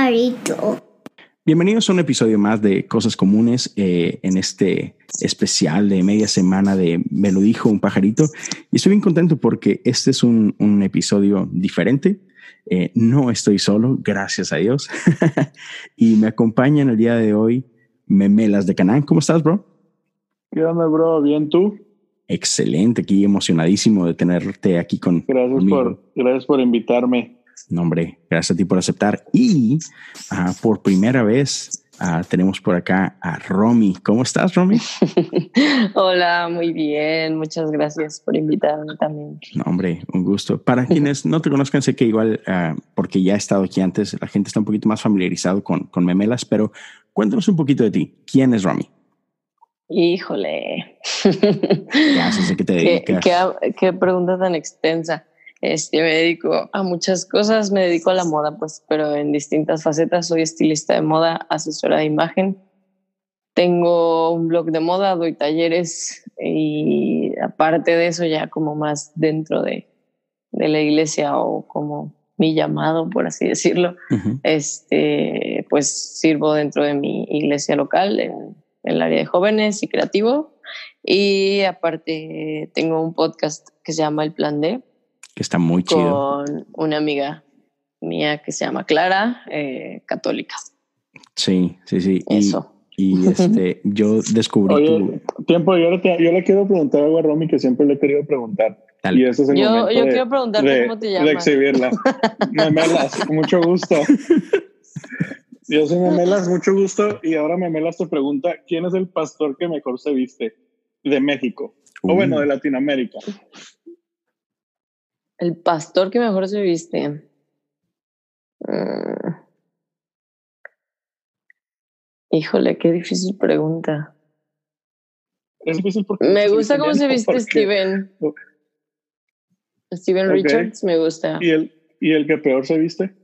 pajarito. Bienvenidos a un episodio más de Cosas Comunes eh, en este especial de media semana de Me lo dijo un pajarito. Y estoy bien contento porque este es un, un episodio diferente. Eh, no estoy solo, gracias a Dios. y me acompaña en el día de hoy Memelas de Canán. ¿Cómo estás, bro? ¿Qué onda, bro? ¿Bien tú? Excelente, aquí emocionadísimo de tenerte aquí con. Gracias, por, gracias por invitarme. No, hombre, gracias a ti por aceptar. Y uh, por primera vez uh, tenemos por acá a Romy. ¿Cómo estás, Romy? Hola, muy bien. Muchas gracias por invitarme también. No, hombre, un gusto. Para quienes no te conozcan, sé que igual, uh, porque ya he estado aquí antes, la gente está un poquito más familiarizado con, con memelas, pero cuéntanos un poquito de ti. ¿Quién es Romy? Híjole. Ya sé que te dedicas. ¿Qué, qué, qué pregunta tan extensa. Este, me dedico a muchas cosas, me dedico a la moda, pues, pero en distintas facetas. Soy estilista de moda, asesora de imagen. Tengo un blog de moda, doy talleres y aparte de eso ya como más dentro de, de la iglesia o como mi llamado, por así decirlo, uh -huh. este, pues sirvo dentro de mi iglesia local en, en el área de jóvenes y creativo. Y aparte tengo un podcast que se llama El Plan D, que está muy chido. Con una amiga mía que se llama Clara, eh, católica. Sí, sí, sí. Eso. Y, y este, yo descubrí Oye, tu... tiempo, yo le, yo le, quiero preguntar algo a Romy que siempre le he querido preguntar. Dale. Y ese es el yo, momento yo de, quiero preguntarte de, cómo te llamas. De exhibirla. Memelas, mucho gusto. Yo soy Memelas, mucho gusto. Y ahora Memelas te pregunta, ¿quién es el pastor que mejor se viste de México? Uh. O bueno, de Latinoamérica. El pastor que mejor se viste. Uh, híjole, qué difícil pregunta. Es difícil porque. Me gusta cómo se viste porque... Steven. Steven okay. Richards me gusta. ¿Y el, ¿Y el que peor se viste?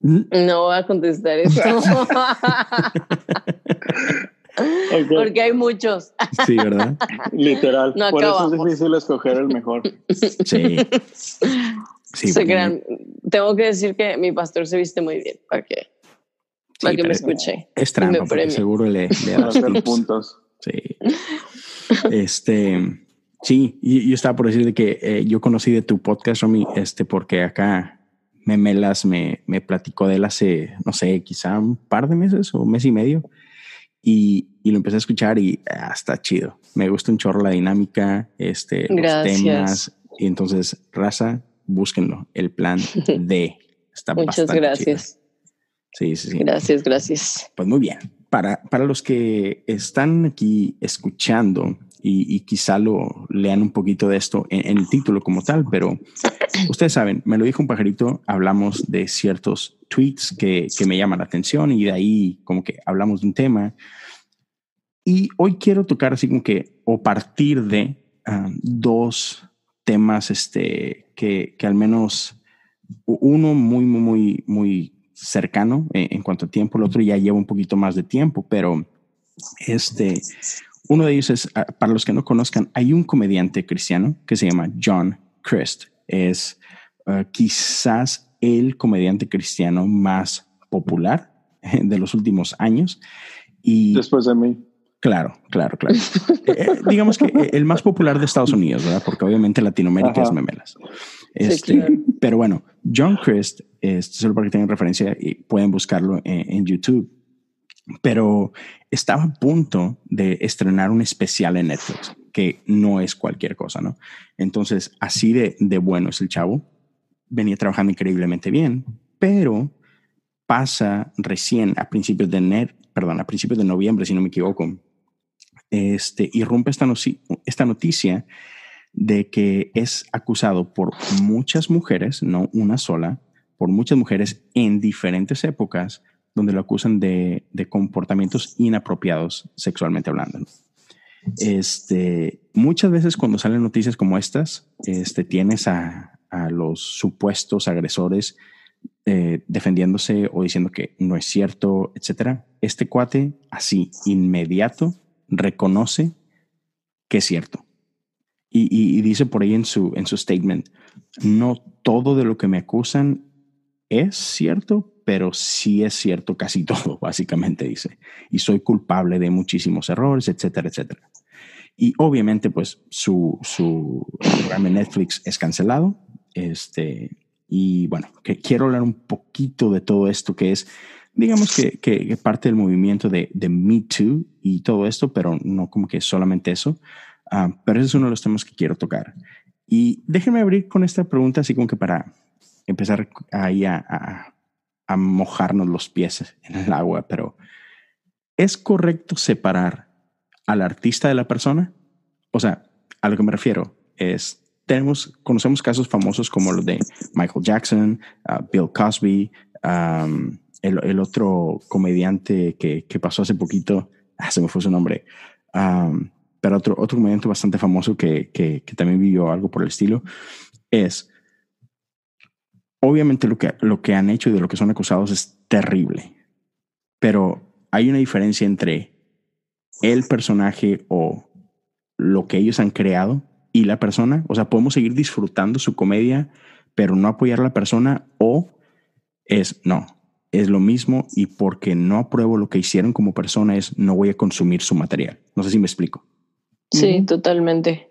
No voy a contestar esto. Okay. Porque hay muchos. Sí, ¿verdad? Literal. No Por acabamos. eso es difícil escoger el mejor. Sí. sí se crean. Tengo que decir que mi pastor se viste muy bien para que, sí, para que me escuche. Es trampa, porque seguro le, le da puntos. Sí. Este. Sí, y yo estaba por decir de que eh, yo conocí de tu podcast, Romy, este, porque acá Memelas me, me platicó de él hace, no sé, quizá un par de meses o un mes y medio. Y, y, lo empecé a escuchar y ah, está chido. Me gusta un chorro la dinámica, este, Gracias. los temas. Y entonces, raza, búsquenlo. El plan D está Muchas gracias. Chido. Sí, sí, sí. Gracias, gracias. Pues muy bien. Para, para los que están aquí escuchando y, y quizá lo lean un poquito de esto en, en, el título como tal, pero ustedes saben, me lo dijo un pajarito, hablamos de ciertos tweets que, que me llaman la atención y de ahí como que hablamos de un tema. Y hoy quiero tocar así como que, o partir de uh, dos temas este, que, que al menos uno muy, muy, muy, muy cercano en, en, cuanto a tiempo, el otro ya lleva un poquito más de tiempo, pero este, uno de ellos es, uh, para los que no conozcan, hay un comediante cristiano que se llama John Crist. Es uh, quizás el comediante cristiano más popular de los últimos años. Y después de mí. Claro, claro, claro. eh, digamos que el más popular de Estados Unidos, ¿verdad? Porque obviamente Latinoamérica Ajá. es memelas. Este, sí, claro. Pero bueno, John Crist, este, solo para que tengan referencia, y pueden buscarlo en, en, YouTube. Pero estaba a punto de estrenar un especial en Netflix, que no es cualquier cosa, ¿no? Entonces, así de, de bueno es el chavo. Venía trabajando increíblemente bien, pero pasa recién a principios de enero, perdón, a principios de noviembre, si no me equivoco, este, irrumpe esta, esta noticia de que es acusado por muchas mujeres, no una sola, por muchas mujeres en diferentes épocas, donde lo acusan de, de comportamientos inapropiados sexualmente hablando. Este, muchas veces cuando salen noticias como estas, este, tienes a, a los supuestos agresores eh, defendiéndose o diciendo que no es cierto, etcétera. Este cuate, así, inmediato, reconoce que es cierto. Y, y, y, dice por ahí en su, en su statement, no todo de lo que me acusan es cierto, pero sí es cierto casi todo, básicamente dice. Y soy culpable de muchísimos errores, etcétera, etcétera. Y obviamente, pues su, su programa en Netflix es cancelado. Este, y bueno, que quiero hablar un poquito de todo esto que es, digamos que, que, parte del movimiento de, de, Me Too y todo esto, pero no como que solamente eso. Uh, pero ese es uno de los temas que quiero tocar. Y déjenme abrir con esta pregunta, así como que para empezar ahí a, a, mojarnos los pies en el agua, pero ¿es correcto separar al artista de la persona? O sea, a lo que me refiero es, tenemos, conocemos casos famosos como los de Michael Jackson, uh, Bill Cosby, um, el, el, otro comediante que, que, pasó hace poquito, ah, se me fue su nombre, um, pero otro, otro comediante bastante famoso que, que, que también vivió algo por el estilo, es, obviamente lo que, lo que han hecho y de lo que son acusados es terrible, pero hay una diferencia entre el personaje o lo que ellos han creado y la persona. O sea, podemos seguir disfrutando su comedia, pero no apoyar a la persona o es no, es lo mismo y porque no apruebo lo que hicieron como persona es no voy a consumir su material. No sé si me explico. Sí, totalmente.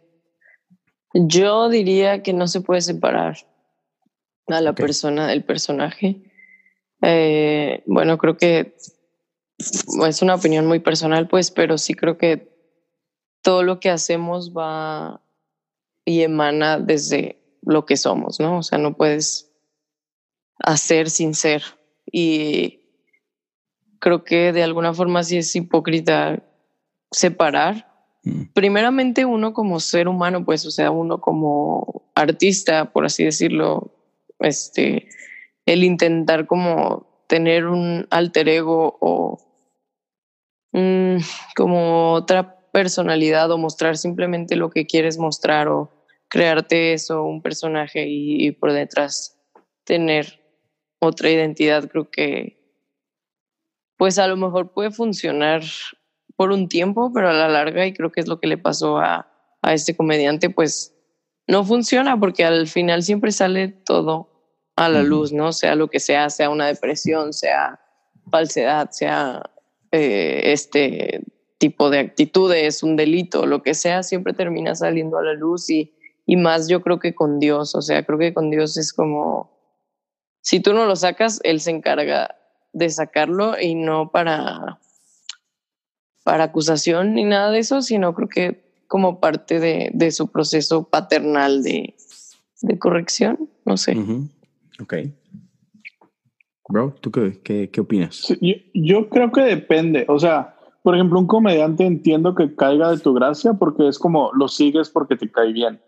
Yo diría que no se puede separar a la persona del personaje. Eh, bueno, creo que es una opinión muy personal, pues, pero sí creo que todo lo que hacemos va y emana desde lo que somos, ¿no? O sea, no puedes hacer sin ser. Y creo que de alguna forma sí es hipócrita separar. Mm. Primeramente uno como ser humano, pues, o sea, uno como artista, por así decirlo, este, el intentar como tener un alter ego o como otra personalidad o mostrar simplemente lo que quieres mostrar o crearte eso, un personaje y, por detrás tener otra identidad, creo que pues a lo mejor puede funcionar por un tiempo, pero a la larga, y creo que es lo que le pasó a, a este comediante, pues no funciona porque al final siempre sale todo a la luz, ¿no? Sea lo que sea, sea una depresión, sea falsedad, sea eh, este tipo de actitudes, un delito, lo que sea, siempre termina saliendo a la luz y, y más yo creo que con Dios, o sea, creo que con Dios es como, si tú no lo sacas, Él se encarga de sacarlo y no para, para acusación ni nada de eso, sino creo que como parte de, de su proceso paternal de, de corrección, no sé. Ok. Bro, ¿tú qué, qué, qué opinas? yo, yo, creo que depende. O sea, por ejemplo, un comediante entiendo que caiga de tu gracia porque es como lo sigues porque te cae bien.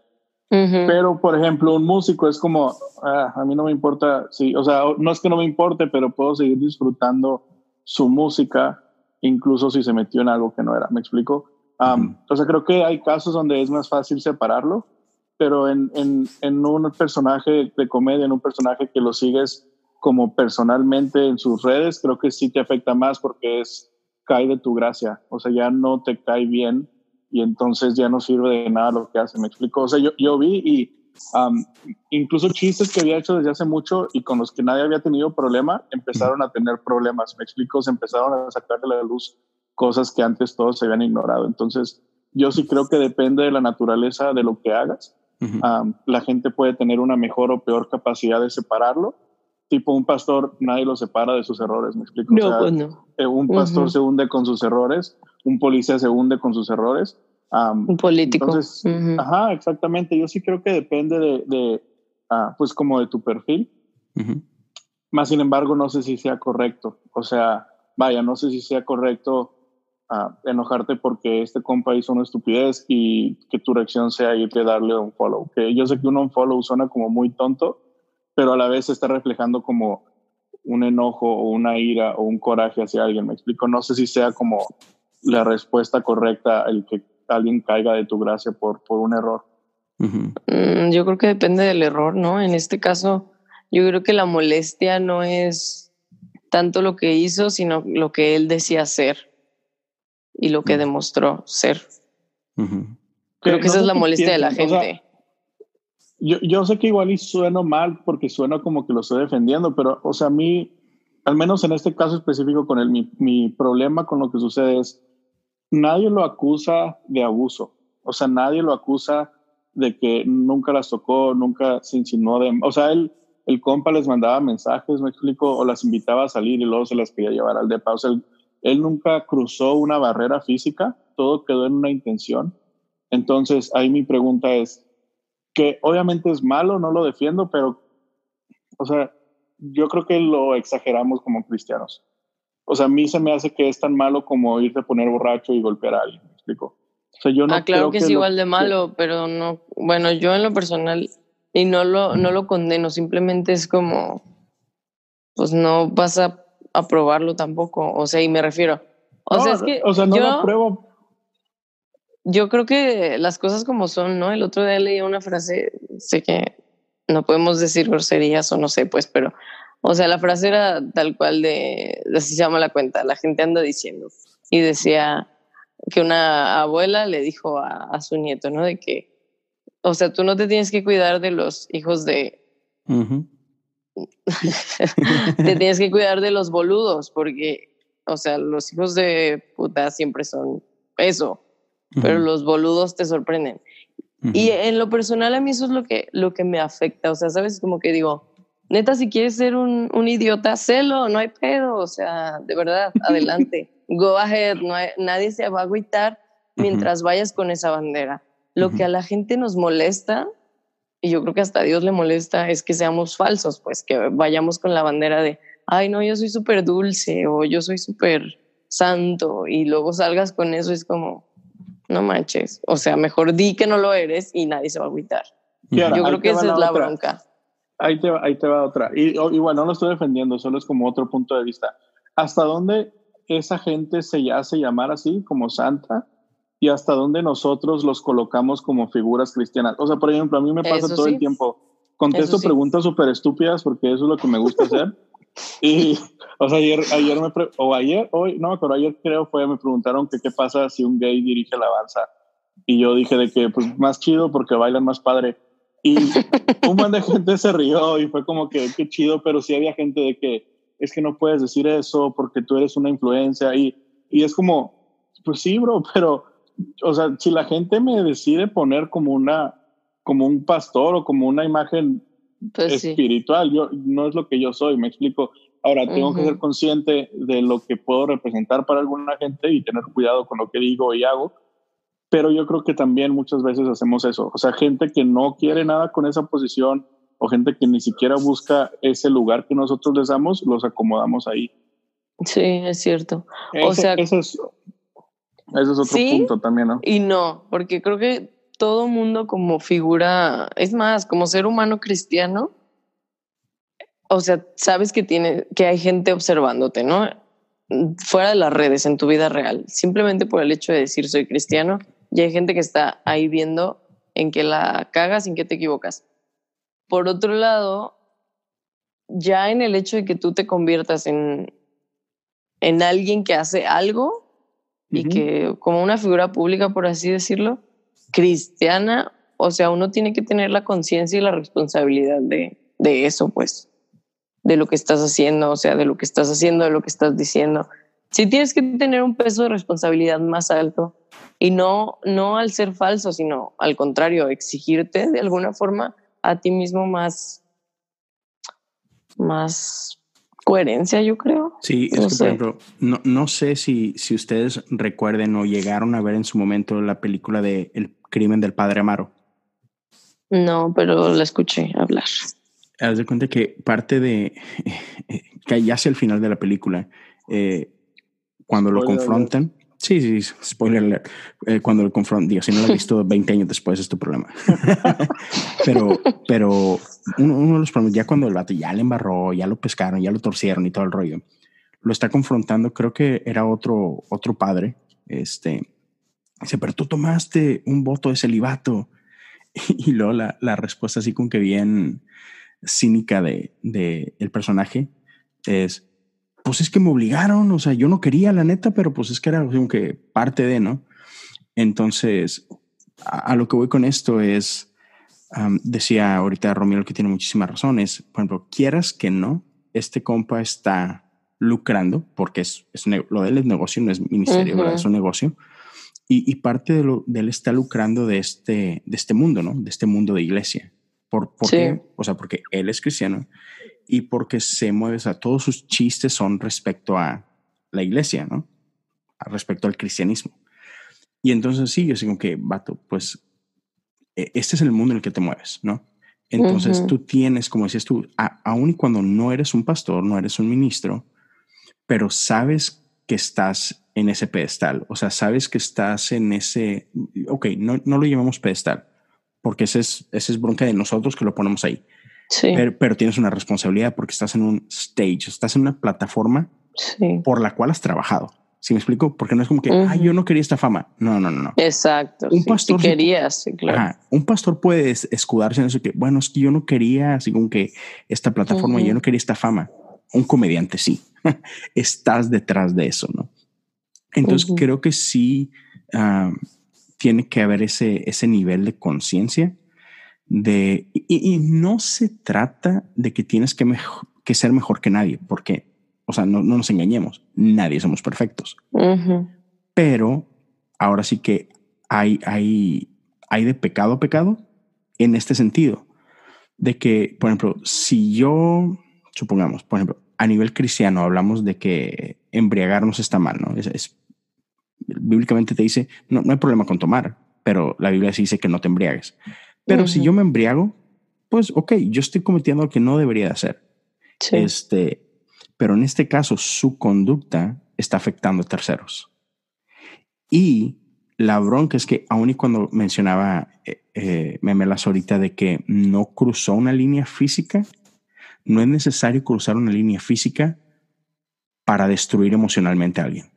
Pero, por ejemplo, un músico es como, ah, a mí no me importa, sí, o sea, no es que no me importe, pero puedo seguir disfrutando su música, incluso si se metió en algo que no era. ¿Me explico? O sea, creo que hay casos donde es más fácil separarlo, pero en, en, en un personaje de comedia, en un personaje que lo sigues como personalmente en sus redes, creo que sí te afecta más porque es cae de tu gracia, o sea, ya no te cae bien y entonces ya no sirve de nada lo que hace, me explico, o sea, yo, yo vi y incluso chistes que había hecho desde hace mucho y con los que nadie había tenido problema, empezaron a tener problemas, me explico, se empezaron a sacar de la luz cosas que antes todos se habían ignorado, entonces yo sí creo que depende de la naturaleza de lo que hagas, la gente puede tener una mejor o peor capacidad de separarlo, tipo un pastor nadie lo separa de sus errores, ¿me explico? No, pues eh, Un pastor se hunde con sus errores, un policía se hunde con sus errores. un político. Entonces, ajá, exactamente. Yo sí creo que depende de, de uh, pues como de tu perfil. Más sin embargo, no sé si sea correcto. O sea, vaya, no sé si sea correcto uh, enojarte porque este compa hizo una estupidez y que tu reacción sea irte a darle un follow. Que yo sé que un follow suena como muy tonto, pero a la vez está reflejando como un enojo o una ira o un coraje hacia alguien. Me explico, no sé si sea como la respuesta correcta el que alguien caiga de tu gracia por, por un error. Mm, yo creo que depende del error, ¿no? En este caso, yo creo que la molestia no es tanto lo que hizo, sino lo que él decía ser y lo que demostró ser. Creo que esa es la molestia de la gente. yo, yo sé que igual y sueno mal porque suena como que lo estoy defendiendo, pero, o sea, a mí, al menos en este caso específico con él, mi, mi problema con lo que sucede es, nadie lo acusa de abuso. O sea, nadie lo acusa de que nunca las tocó, nunca se insinuó de... O sea, él, el compa les mandaba mensajes, me explico, o las invitaba a salir y luego se las quería llevar al depa. O sea, él, él nunca cruzó una barrera física, todo quedó en una intención. Entonces, ahí mi pregunta es, que obviamente es malo, no lo defiendo, pero, o sea, yo creo que lo exageramos como cristianos. O sea, a mí se me hace que es tan malo como irte a poner borracho y golpear a alguien, ¿me explico? O sea, yo no ah, claro que, es igual de malo, pero no, bueno, yo en lo personal, y no lo, no lo condeno, simplemente es como, pues no vas a aprobarlo tampoco, o sea, y me refiero, o sea, es que o sea, no lo apruebo, yo creo que las cosas como son, ¿no? El otro día leí una frase, sé que no podemos decir groserías o no sé, pues, pero, o sea, la frase era tal cual de, así se llama la cuenta, la gente anda diciendo, y decía que una abuela le dijo a, su nieto, ¿no? De que, o sea, tú no te tienes que cuidar de los hijos de... te tienes que cuidar de los boludos, porque, o sea, los hijos de puta siempre son eso pero los boludos te sorprenden. Y en lo personal a mí eso es lo que, lo que me afecta, o sea, sabes, como que digo, neta, si quieres ser un, un idiota, celo, no hay pedo, o sea, de verdad, adelante, go ahead, no nadie se va a agüitar mientras vayas con esa bandera. Lo que a la gente nos molesta, y yo creo que hasta a Dios le molesta, es que seamos falsos, pues que vayamos con la bandera de, ay, no, yo soy súper dulce o yo soy súper santo, y luego salgas con eso, es como, no manches. O sea, mejor di que no lo eres y nadie se va a agüitar. Yo creo que esa es la bronca. Ahí te, va, ahí te va otra. Y, bueno, no lo estoy defendiendo, solo es como otro punto de vista. ¿Hasta dónde esa gente se hace llamar así, como santa? Y hasta dónde nosotros los colocamos como figuras cristianas. O sea, por ejemplo, a mí me pasa todo el tiempo. Contesto preguntas súper estúpidas porque eso es lo que me gusta hacer. Y, o sea, ayer, ayer me, o ayer, hoy, no, pero ayer creo fue, me preguntaron que qué pasa si un gay dirige la alabanza. Y yo dije de que, pues, más chido porque bailan más padre. Y un montón de gente se rió y fue como que, qué chido, pero sí había gente de que, es que no puedes decir eso porque tú eres una influencia. Y, y es como, pues sí, bro, pero, o sea, si la gente me decide poner como una, como un pastor o como una imagen pues espiritual. Yo no es lo que yo soy, me explico. Ahora tengo que ser consciente de lo que puedo representar para alguna gente y tener cuidado con lo que digo y hago. Pero yo creo que también muchas veces hacemos eso. O sea, gente que no quiere nada con esa posición o gente que ni siquiera busca ese lugar que nosotros les damos, los acomodamos ahí. Sí, es cierto. o sea, eso es, eso es otro punto también, ¿no? Y no, porque creo que todo mundo como figura, es más, como ser humano cristiano, o sea, sabes que tiene, que hay gente observándote, ¿no? Fuera de las redes, en tu vida real, simplemente por el hecho de decir soy cristiano, y hay gente que está ahí viendo en que la cagas, en que te equivocas. Por otro lado, ya en el hecho de que tú te conviertas en, en alguien que hace algo y que como una figura pública, por así decirlo, cristiana, o sea, uno tiene que tener la conciencia y la responsabilidad de, de eso, pues, de lo que estás haciendo, o sea, de lo que estás haciendo, de lo que estás diciendo. Sí tienes que tener un peso de responsabilidad más alto y no, no al ser falso, sino al contrario, exigirte de alguna forma a ti mismo más, más coherencia, yo creo. Sí, es no que, por ejemplo, no, no sé si, si ustedes recuerden o llegaron a ver en su momento la película de El crimen del padre Amaro. No, pero la escuché hablar. Haz de cuenta que parte de, que ya hacia el final de la película, eh, cuando lo confrontan, Sí, sí, spoiler eh, cuando lo confrontan, digo, si no lo he visto 20 años después es tu problema. pero, pero uno, de los problemas, ya cuando el vato ya le embarró, ya lo pescaron, ya lo torcieron y todo el rollo, lo está confrontando, creo que era otro, otro padre, este, dice, pero tú tomaste un voto de celibato. Y, luego la, la, respuesta así como que bien cínica de, de el personaje es, pues es que me obligaron, o sea, yo no quería la neta, pero pues es que era como que parte de, ¿no? Entonces, a, lo que voy con esto es, decía ahorita Romero que tiene muchísimas razones. Por ejemplo, quieras que no, este compa está lucrando, porque es, lo de él es negocio, no es ministerio, es un negocio. Y, parte de lo de él está lucrando de este, de este mundo, ¿no? De este mundo de iglesia. ¿Por, qué? O sea, porque él es cristiano y porque se mueve, o sea, todos sus chistes son respecto a la iglesia, ¿no? Respecto al cristianismo. Y entonces sí, yo digo que, vato, pues e, este es el mundo en el que te mueves, ¿no? Entonces tú tienes, como decías tú, aun y cuando no eres un pastor, no eres un ministro, pero sabes que estás en ese pedestal, o sea, sabes que estás en ese, ok, no, no lo llamamos pedestal, porque ese es, ese es bronca de nosotros que lo ponemos ahí. Sí. Pero, tienes una responsabilidad porque estás en un stage, estás en una plataforma por la cual has trabajado. ¿Sí me explico? Porque no es como que, yo no quería esta fama. No, no, no, no. Exacto. Un pastor. Si querías, claro. un pastor puede escudarse en eso que, bueno, es que yo no quería, así como que esta plataforma, yo no quería esta fama. Un comediante sí. Estás detrás de eso, ¿no? Entonces creo que sí ah, tiene que haber ese, ese nivel de conciencia de, y, no se trata de que tienes que, que ser mejor que nadie, porque o sea, no, nos engañemos, nadie somos perfectos. Pero ahora sí que hay, hay, hay de pecado a pecado en este sentido. De que, por ejemplo, si yo, supongamos, por ejemplo, a nivel cristiano hablamos de que embriagarnos está mal, ¿no? Es, bíblicamente te dice, no, no hay problema con tomar, pero la Biblia sí dice que no te embriagues. Pero si yo me embriago, pues ok, yo estoy cometiendo lo que no debería de hacer. Este, pero en este caso su conducta está afectando a terceros. Y la bronca es que aun y cuando mencionaba eh, eh, Memelas ahorita de que no cruzó una línea física, no es necesario cruzar una línea física para destruir emocionalmente a alguien.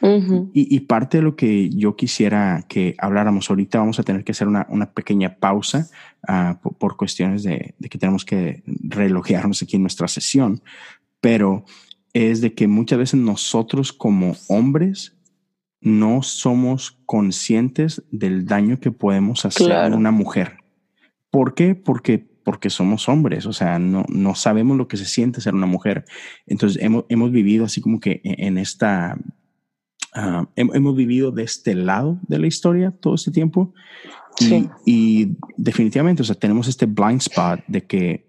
Y, parte de lo que yo quisiera que habláramos ahorita, vamos a tener que hacer una, pequeña pausa ah, por, cuestiones de, de, que tenemos que relojearnos aquí en nuestra sesión, pero es de que muchas veces nosotros como hombres no somos conscientes del daño que podemos hacer a una mujer. ¿Por qué? Porque, porque somos hombres, o sea, no, no sabemos lo que se siente ser una mujer. Entonces hemos, hemos vivido así como que e, en esta, ah, hemos vivido de este lado de la historia todo este tiempo. Y, y definitivamente, o sea, tenemos este blind spot de que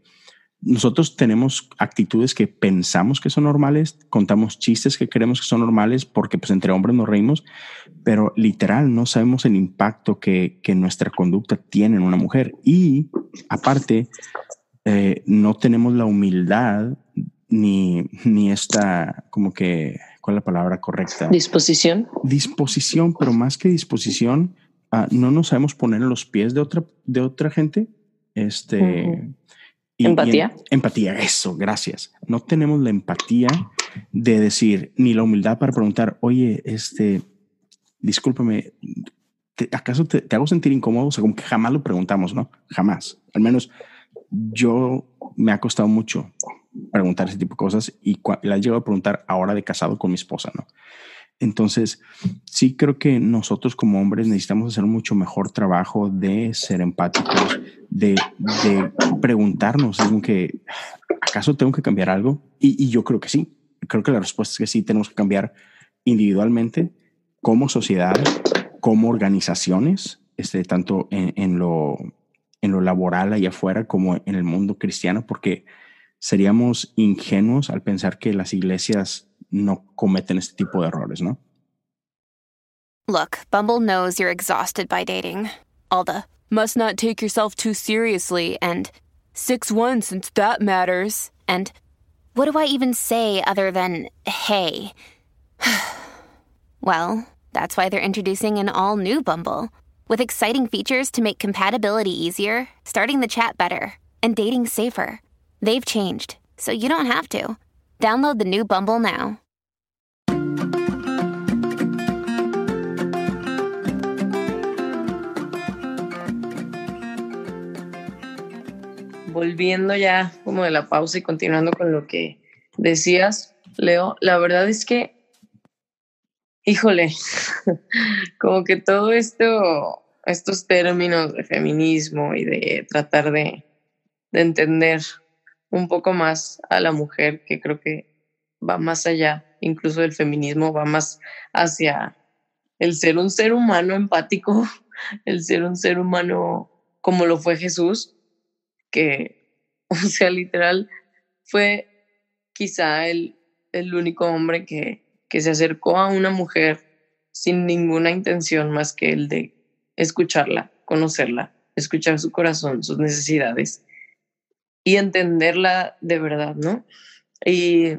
nosotros tenemos actitudes que pensamos que son normales, contamos chistes que creemos que son normales porque pues entre hombres nos reímos, pero literal no sabemos el impacto que, que nuestra conducta tiene en una mujer. Y aparte, eh, no tenemos la humildad ni, ni esta, como que, ¿cuál es la palabra correcta? Disposición. Disposición, pero más que disposición, ah, no nos sabemos poner en los pies de otra, de otra gente. Este empatía. empatía, eso, gracias. No tenemos la empatía de decir, ni la humildad para preguntar, oye, este, discúlpame, ¿acaso te, hago sentir incómodo? O sea, como que jamás lo preguntamos, ¿no? Jamás. Al menos yo me ha costado mucho preguntar ese tipo de cosas y las llevo a preguntar ahora de casado con mi esposa, ¿no? Entonces, sí creo que nosotros como hombres necesitamos hacer mucho mejor trabajo de ser empáticos, de, de preguntarnos, que, ¿acaso tengo que cambiar algo? Y, yo creo que sí. Creo que la respuesta es que sí, tenemos que cambiar individualmente, como sociedad, como organizaciones, este, tanto en, en, lo, en lo laboral allá afuera como en el mundo cristiano, porque seríamos ingenuos al pensar que las iglesias no cometen este tipo de errores, ¿no? Look, Bumble knows you're exhausted by dating. All the must not take yourself too seriously and 6-1 since that matters. And what do I even say other than hey? well, that's why they're introducing an all new Bumble with exciting features to make compatibility easier, starting the chat better, and dating safer. They've changed, so you don't have to. Download the new Bumble now. Volviendo ya como de la pausa y continuando con lo que decías, Leo, la verdad es que, híjole, como que todo esto estos términos de feminismo y de tratar de, de entender un poco más a la mujer, que creo que va más allá, incluso del feminismo, va más hacia el ser un ser humano empático, el ser un ser humano como lo fue Jesús, que, o sea, literal, fue quizá el, el único hombre que, que se acercó a una mujer sin ninguna intención más que el de escucharla, conocerla, escuchar su corazón, sus necesidades y entenderla de verdad, ¿no? Y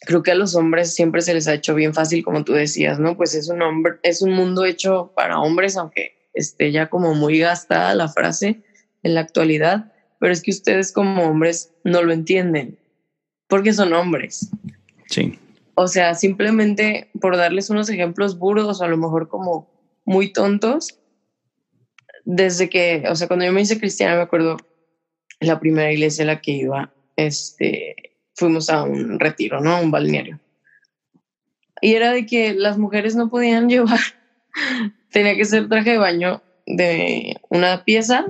creo que a los hombres siempre se les ha hecho bien fácil, como tú decías, ¿no? Pues es un hombre, es un mundo hecho para hombres, aunque esté ya como muy gastada la frase en la actualidad, pero es que ustedes como hombres no lo entienden, porque son hombres. Sí. O sea, simplemente por darles unos ejemplos burdos a lo mejor como muy tontos, desde que, o sea, cuando yo me hice cristiana, me acuerdo, la primera iglesia a la que iba, este, fuimos a un retiro, ¿no? un balneario. Y era de que las mujeres no podían llevar, tenía que ser traje de baño de una pieza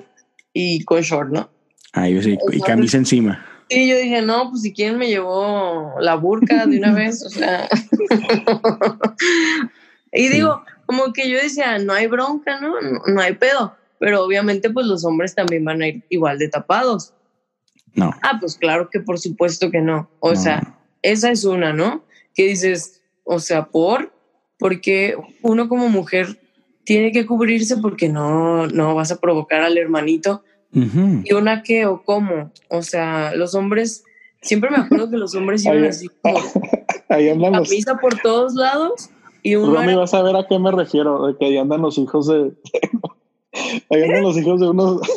y con short, ¿no? Ah, yo sí, y camisa encima. Sí, yo dije, no, pues si quieren me llevó la burka de una vez, o sea. y digo, como que yo decía, no hay bronca, ¿no? ¿no? hay pedo. Pero obviamente, pues los hombres también van a ir igual de tapados. No. Ah, pues claro que por supuesto que no. O sea, esa es una, ¿no? Que dices, o sea, por, porque uno como mujer tiene que cubrirse porque no, no vas a provocar al hermanito ¿Y una qué o cómo? O sea, los hombres, siempre me acuerdo que los hombres iban así como ahí andan camisa por todos lados y uno. No me vas a ver a qué me refiero, de que ahí andan los hijos de. Ahí andan los hijos de unos.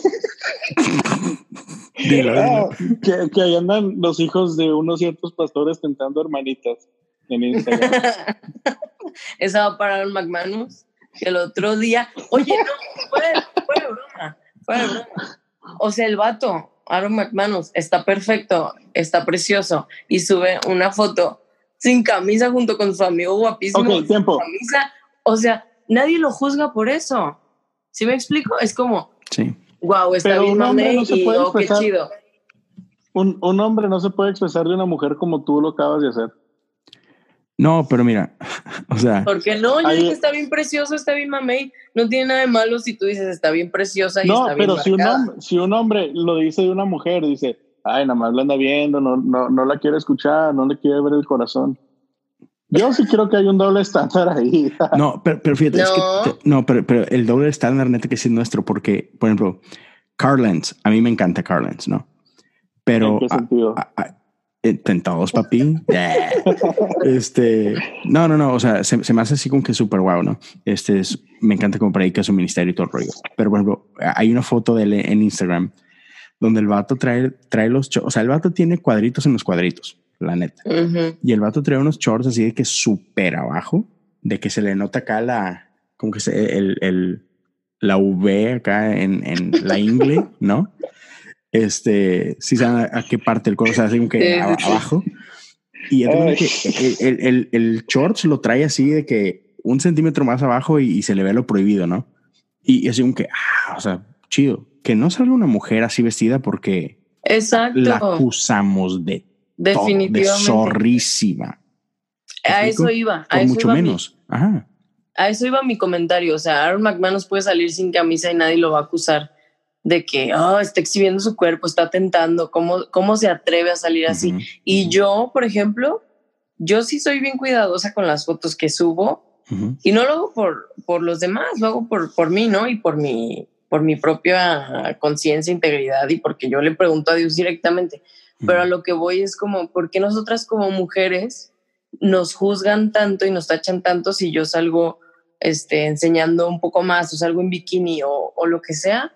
Ah, que, que ahí andan los hijos de unos ciertos pastores tentando hermanitas en Instagram. Esa va para el McManus. Que el otro día, oye, no, fue, fue broma, fue broma. O sea, el vato, Aaron McManus, está perfecto, está precioso y sube una foto sin camisa junto con su amigo guapísimo. Ok, tiempo. Camisa. O sea, nadie lo juzga por eso. ¿Sí me explico? Es como, sí. wow, está bien mamey no y oh, qué chido. Un, un hombre no se puede expresar de una mujer como tú lo acabas de hacer. No, pero mira, o sea. ¿Por qué no? Yo dije, está bien precioso, está bien mamey. No tiene nada de malo si tú dices, está bien preciosa y no, está bien pero si un, hombre, si un hombre lo dice de una mujer, dice, ay, nada más la anda viendo, no, no, no la quiere escuchar, no le quiere ver el corazón. Yo sí creo que hay un doble estándar ahí. no, pero, pero fíjate, no, es que no pero, pero, el doble estándar neta que sí es nuestro, porque, por ejemplo, Carlens, a mí me encanta Carlens, ¿no? Pero ¿En qué sentido? A, a, Tentados, papi. este, no, no, no. O sea, se, se me hace así como que súper guau, ¿no? Este es, me encanta como predica su ministerio y todo el rollo. Pero, por ejemplo, hay una foto de él en Instagram donde el vato trae, trae los, o sea, el vato tiene cuadritos en los cuadritos, la neta. Uh -huh. Y el vato trae unos shorts así de que súper abajo, de que se le nota acá la, como que se, el, el, la V acá en, en la ingle, ¿no? este, si saben a, a, qué parte del cuerpo, o sea, así como que sí, a, sí. abajo. Y que el, el, el, shorts lo trae así de que un centímetro más abajo y, y se le ve lo prohibido, ¿no? Y, y así como que, ah, o sea, chido. Que no salga una mujer así vestida porque Exacto. la acusamos de, Definitivamente. de zorrísima. A eso iba. A Por eso mucho iba menos. Mi, Ajá. A eso iba mi comentario. O sea, Aaron McManus puede salir sin camisa y nadie lo va a acusar de que oh, está exhibiendo su cuerpo, está tentando, ¿cómo, cómo se atreve a salir así? Uh -huh. Y yo, por ejemplo, yo sí soy bien cuidadosa con las fotos que subo uh -huh. y no lo hago por, por los demás, lo hago por, por mí, ¿no? Y por mi, por mi propia conciencia, integridad y porque yo le pregunto a Dios directamente. Pero a lo que voy es como, ¿por qué nosotras como mujeres nos juzgan tanto y nos tachan tanto si yo salgo este, enseñando un poco más o salgo en bikini o, o lo que sea?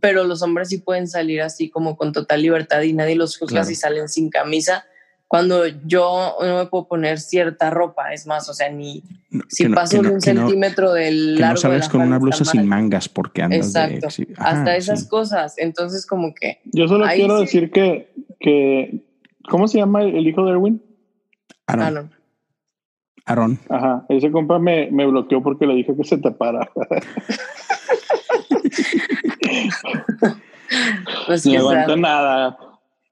pero los hombres sí pueden salir así como con total libertad y nadie los juzga claro. si salen sin camisa. Cuando yo no me puedo poner cierta ropa, es más, o sea, ni no, si no, paso no, un centímetro del largo. no sabes con una blusa sin mangas porque andas Exacto. de. Hasta esas sí. cosas. Entonces, como que. Yo solo quiero sí. decir que, que. ¿Cómo se llama el hijo de Erwin? Aaron. Aaron. Aaron. Ajá, ese compa me, me bloqueó porque le dije que se tapara. Pues no sabe. nada.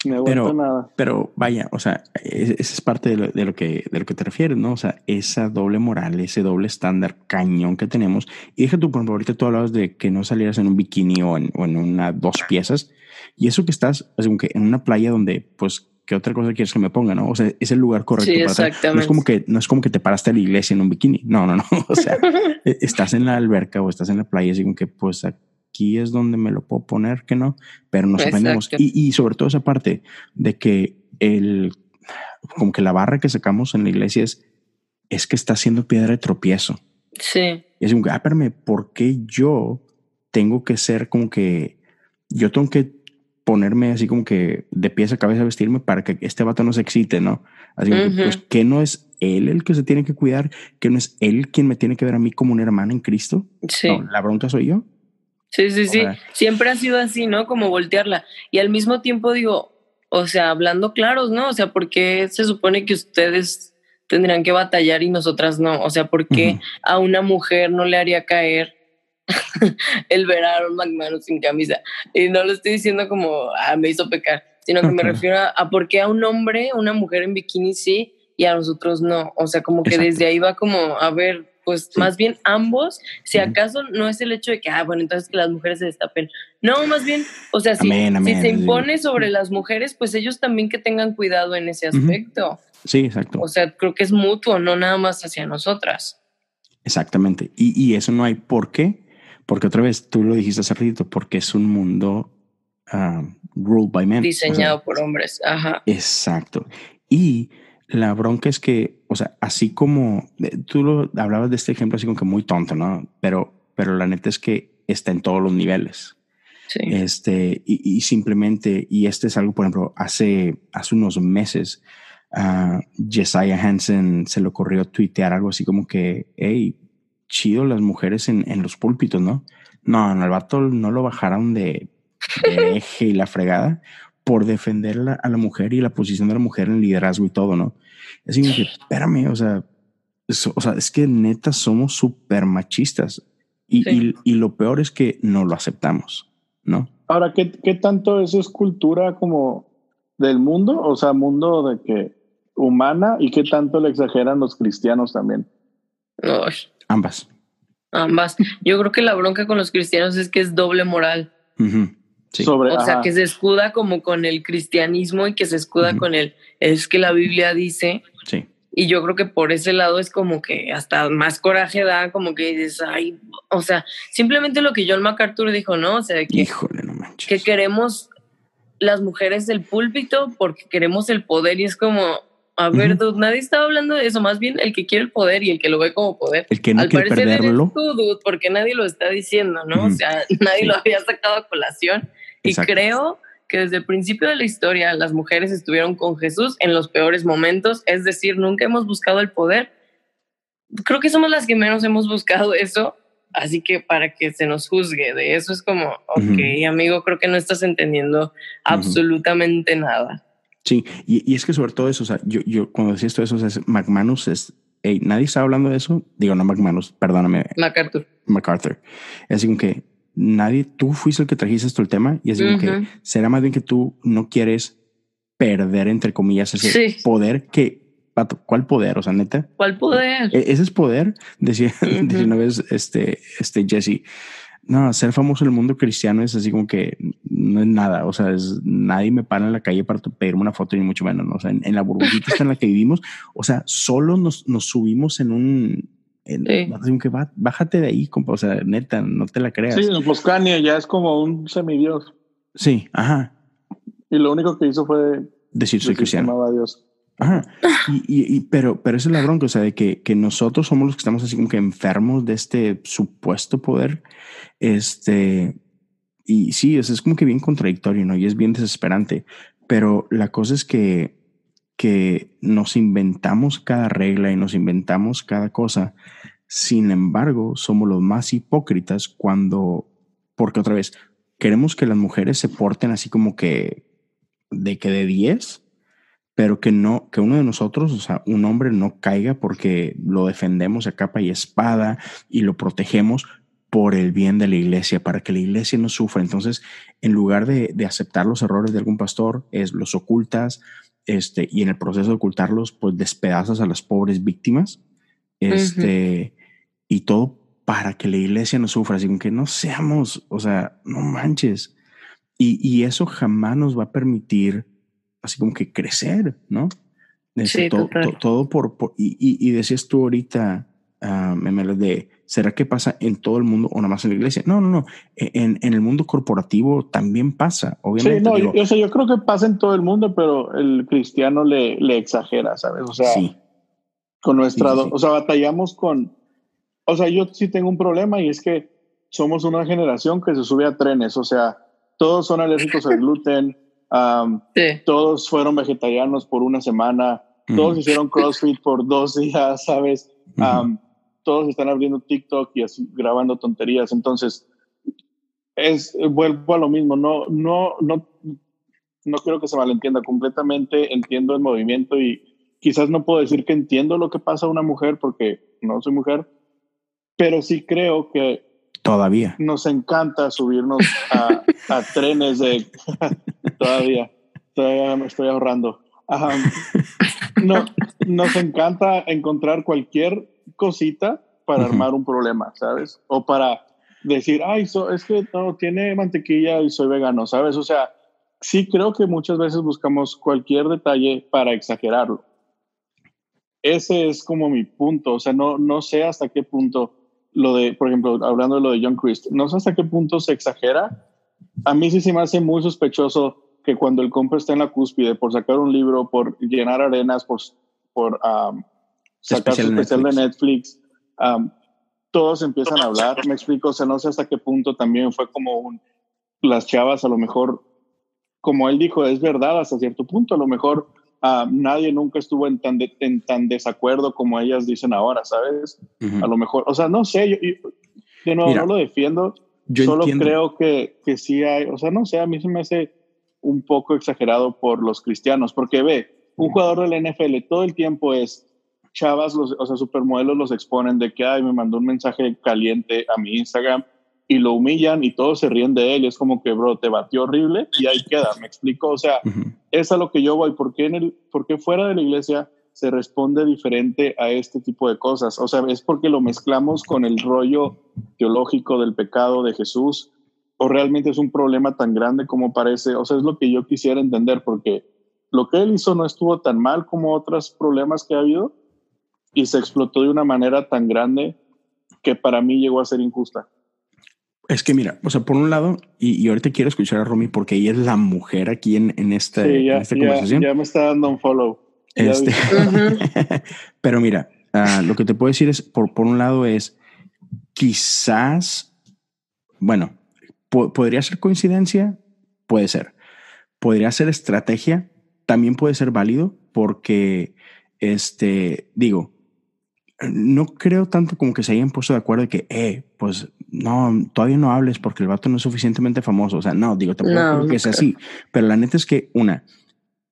Aguanto Pero, nada. pero vaya, o sea, es- esa es parte de lo, de lo que, de lo que te refieres, ¿no? O sea, esa doble moral, ese doble estándar cañón que tenemos. Y deja tú, por ejemplo, ahorita tú hablabas de que no salieras en un bikini o en, o en una dos piezas. Y eso que estás, así como que en una playa donde, pues, ¿qué otra cosa quieres que me ponga, no? O sea, es el lugar correcto Sí, para estar. No es como que, no es como que te paraste a la iglesia en un bikini. No, no, no. O sea, eh, estás en la alberca o estás en la playa, así como que, pues, aquí es donde me lo puedo poner, que no, pero nos aprendemos. Y, y sobre todo esa parte de que el, como que la barra que sacamos en la iglesia es, es que está haciendo piedra de tropiezo. Sí, Y es que, ah, espérame, ¿por qué yo tengo que ser como que, yo tengo que ponerme así como que de pies a cabeza a vestirme para que este vato no se excite, ¿no? Así que, pues, que no es él el que se tiene que cuidar, que no es él quien me tiene que ver a mí como una hermana en Cristo. sí. No, la pregunta soy yo. Sí, sí, sí. Siempre ha sido así, ¿no? Como voltearla. Y al mismo tiempo digo, o sea, hablando claros, ¿no? O sea, ¿por qué se supone que ustedes tendrán que batallar y nosotras no? O sea, ¿por qué a una mujer no le haría caer el ver a Aaron sin camisa? Y no lo estoy diciendo como, ah, me hizo pecar, sino que me refiero a, a por qué a un hombre, una mujer en bikini sí y a nosotros no. O sea, como que Exacto. desde ahí va como, a ver, pues más bien ambos, si acaso no es el hecho de que, ah, bueno, entonces que las mujeres se destapen. No, más bien, o sea, si, Amén, amén, si se impone sobre las mujeres, pues ellos también que tengan cuidado en ese aspecto. Sí, exacto. O sea, creo que es mutuo, no nada más hacia nosotras. Exactamente. Y, y eso no hay por qué. Porque otra vez, tú lo dijiste hace ratito, porque es un mundo ah, ruled by men. O sea, Diseñado por hombres. Ajá. Exacto. Y la bronca es que, o sea, así como eh, tú lo hablabas de este ejemplo así como que muy tonto, ¿no? Pero, pero la neta es que está en todos los niveles. Sí. Este, y, y simplemente, y este es algo, por ejemplo, hace, hace unos meses, Jesiah Hansen se le ocurrió tuitear algo así como que, hey, chido las mujeres en, en los púlpitos, ¿no? No, no, el vato no lo bajaron de, de eje y la fregada por defender la- a la mujer y la posición de la mujer en liderazgo y todo, ¿no? Es como que, espérame, o sea, es, o sea, es que neta somos súper machistas y, Sí. y, y lo peor es que no lo aceptamos, ¿no? Ahora, ¿qué, ¿qué tanto eso es cultura como del mundo? O sea, mundo de que humana y qué tanto le exageran los cristianos también. Uy, Ambas. ambas. Yo creo que la bronca con los cristianos es que es doble moral. Ujú. Sí. Sobre, O sea, ajá. que se escuda como con el cristianismo y que se escuda con el, es que la Biblia dice, Sí. y yo creo que por ese lado es como que hasta más coraje da, como que dices, ay, o sea, simplemente lo que John MacArthur dijo, ¿no? O sea, que, Híjole, no manches. que queremos las mujeres del púlpito porque queremos el poder y es como, a ver, Ujú. dude, nadie estaba hablando de eso, más bien el que quiere el poder y el que lo ve como poder. El que no Al quiere parecer eres perderlo. tú, dude, porque nadie lo está diciendo, ¿no? O sea, nadie Sí. lo había sacado a colación. Exacto. Y creo que desde el principio de la historia las mujeres estuvieron con Jesús en los peores momentos, es decir, nunca hemos buscado el poder. Creo que somos las que menos hemos buscado eso, así que para que se nos juzgue de eso es como, ok, Ujú. amigo, creo que no estás entendiendo absolutamente nada. Sí, y, y es que sobre todo eso, o sea, yo, yo cuando decía esto, eso, o es- McManus es, hey, nadie está hablando de eso. Digo, no McManus, perdóname, MacArthur. MacArthur. Es así como que nadie, tú fuiste el que trajiste esto el tema y así como que será más bien que tú no quieres perder, entre comillas, ese Sí. poder que, vato, ¿cuál poder? O sea, neta, ¿Cuál poder? E- Ese es poder, decía, Ujú. decía una vez este, este Jesse. No, ser famoso en el mundo cristiano es así como que no es nada. O sea, es, nadie me para en la calle para pedirme una foto, ni mucho menos. ¿no? O sea, en, en la burbujita en la que vivimos, o sea, solo nos, nos subimos en un. Sí. que "Va- bájate de ahí, compa. O sea, neta, no te la creas. Sí, Sí, pues Kanye ya es como un semidios. ajá. Y lo único que hizo fue Decir soy cristiano. amaba a Dios. Ajá. Y, y- y- pero, pero esa es la bronca, o sea, de que, que nosotros somos los que estamos así como que enfermos de este supuesto poder. Este, y sí, es, es como que bien contradictorio, ¿no? Y es bien desesperante. Pero la cosa es que, que nos inventamos cada regla y nos inventamos cada cosa. Sin embargo, somos los más hipócritas cuando, porque otra vez, queremos que las mujeres se porten así como que de que de 10, pero que no, que uno de nosotros, o sea, un hombre no caiga porque lo defendemos a capa y espada y lo protegemos por el bien de la iglesia, para que la iglesia no sufra. Entonces, en lugar de, de aceptar los errores de algún pastor, es los ocultas, este, y en el proceso de ocultarlos, pues despedazas a las pobres víctimas, este, y todo para que la iglesia no sufra, así que no seamos, o sea, no manches. Y, y eso jamás nos va a permitir, así como que crecer, ¿no? Sí, todo, total. todo por, por- y, y, y decías tú ahorita, ah, Memela, de, ¿será que pasa en todo el mundo o nada más en la iglesia? No, no, no. E, En, en el mundo corporativo también pasa, obviamente. Sí, no, digo, yo, o sea, yo creo que pasa en todo el mundo, pero el cristiano le, le exagera, ¿sabes? O sea, sí, con nuestra, Sí, o sea, batallamos con, o sea, yo sí tengo un problema y es que somos una generación que se sube a trenes, o sea, todos son alérgicos al gluten, Sí. todos fueron vegetarianos por una semana, todos hicieron CrossFit por dos días, ¿sabes? Am, todos están abriendo TikTok y así, grabando tonterías, entonces es vuelvo a lo mismo, no, no, no, no quiero que se malentienda completamente, entiendo el movimiento y quizás no puedo decir que entiendo lo que pasa a una mujer porque no soy mujer, pero sí creo que Todavía. nos encanta subirnos a, a trenes de todavía, todavía me estoy ahorrando. Ajá. no, nos encanta encontrar cualquier cosita para armar un problema, ¿sabes? O para decir, ay, so- es que no tiene mantequilla y soy vegano, ¿sabes? O sea, sí creo que muchas veces buscamos cualquier detalle para exagerarlo. Ese es como mi punto, o sea, no, no sé hasta qué punto lo de, por ejemplo, hablando de lo de John Christ, no sé hasta qué punto se exagera. A mí sí se me hace muy sospechoso que cuando el compa está en la cúspide por sacar un libro, por llenar arenas, por, por um, sacar su Especial en especial de Netflix, um, todos empiezan a hablar. Me explico, o sea, no sé hasta qué punto también fue como un, las chavas a lo mejor, como él dijo, es verdad hasta cierto punto, a lo mejor ah, nadie nunca estuvo en tan, de- en tan desacuerdo como ellas dicen ahora, ¿sabes? Ujú. A lo mejor, o sea, no sé, yo, yo- de nuevo, Mira, no lo defiendo, Yo solo entiendo. creo que, que sí hay, o sea, no sé, a mí se me hace un poco exagerado por los cristianos, porque ve, un jugador del NFL todo el tiempo es chavas, los, o sea, supermodelos los exponen de que, ay, me mandó un mensaje caliente a mi Instagram y lo humillan y todos se ríen de él y es como que, bro, te batió horrible y ahí queda, me explico, o sea, es a lo que yo voy, ¿por qué, en el, por qué fuera de la iglesia se responde diferente a este tipo de cosas? O sea, es porque lo mezclamos con el rollo teológico del pecado de Jesús o realmente es un problema tan grande como parece, o sea, es lo que yo quisiera entender porque lo que él hizo no estuvo tan mal como otros problemas que ha habido y se explotó de una manera tan grande que para mí llegó a ser injusta. Es que mira, o sea, por un lado, y, y ahorita quiero escuchar a Romy porque ella es la mujer aquí en, en esta, Sí, en ya, esta ya- conversación. ya me está dando un follow. Este, pero mira, ah, lo que te puedo decir es, por, por un lado es, quizás, bueno, po- podría ser coincidencia, puede ser. Podría ser estrategia, también puede ser válido, porque, este, digo, no creo tanto como que se hayan puesto de acuerdo de que, eh, pues no, todavía no hables porque el vato no es suficientemente famoso. O sea, no, digo, No, creer que creo. así, pero la neta es que, una,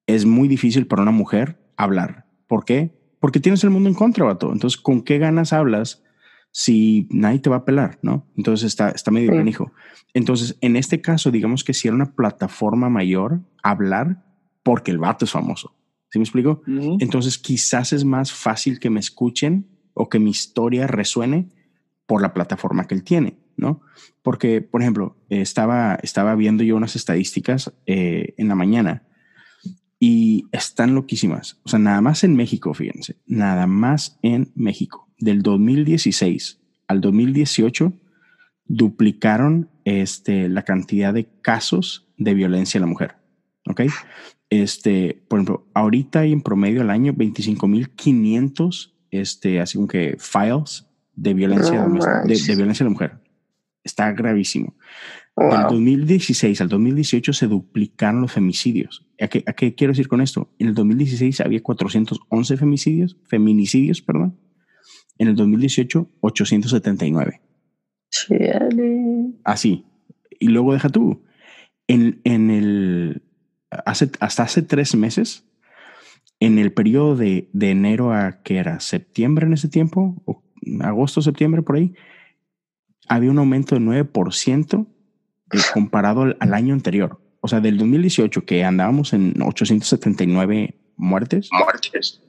es muy difícil para una mujer hablar. ¿Por qué? Porque tienes el mundo en contra, vato. Entonces, ¿con qué ganas hablas si nadie te va a pelar, no? Entonces está, está medio Sí. canijo. Entonces, en este caso, digamos que si era una plataforma mayor, hablar porque el vato es famoso. ¿Sí me explico? Entonces, quizás es más fácil que me escuchen o que mi historia resuene por la plataforma que él tiene, ¿no? Porque, por ejemplo, estaba, estaba viendo yo unas estadísticas eh, en la mañana y están loquísimas. O sea, nada más en México, fíjense, nada más en México. Del 2016 al 2018 duplicaron este, la cantidad de casos de violencia a la mujer. ¿Ok? Este, por ejemplo, ahorita hay en promedio al año 25.500, este, así como que files de violencia, No de, de violencia a la mujer. Está gravísimo. Del Wow. 2016 al 2018 se duplicaron los femicidios. ¿A qué, ¿A qué quiero decir con esto? En el 2016 había 411 femicidios, feminicidios, perdón. En el 2018, 879. Chale. Así. Y luego deja tú. En, en el. Hace, hasta hace tres meses en el periodo de, de enero a que era septiembre en ese tiempo, o agosto, septiembre, por ahí, había un aumento de 9% eh, comparado al, al, año anterior. O sea, del 2018, que andábamos en 879 muertes. Muertes.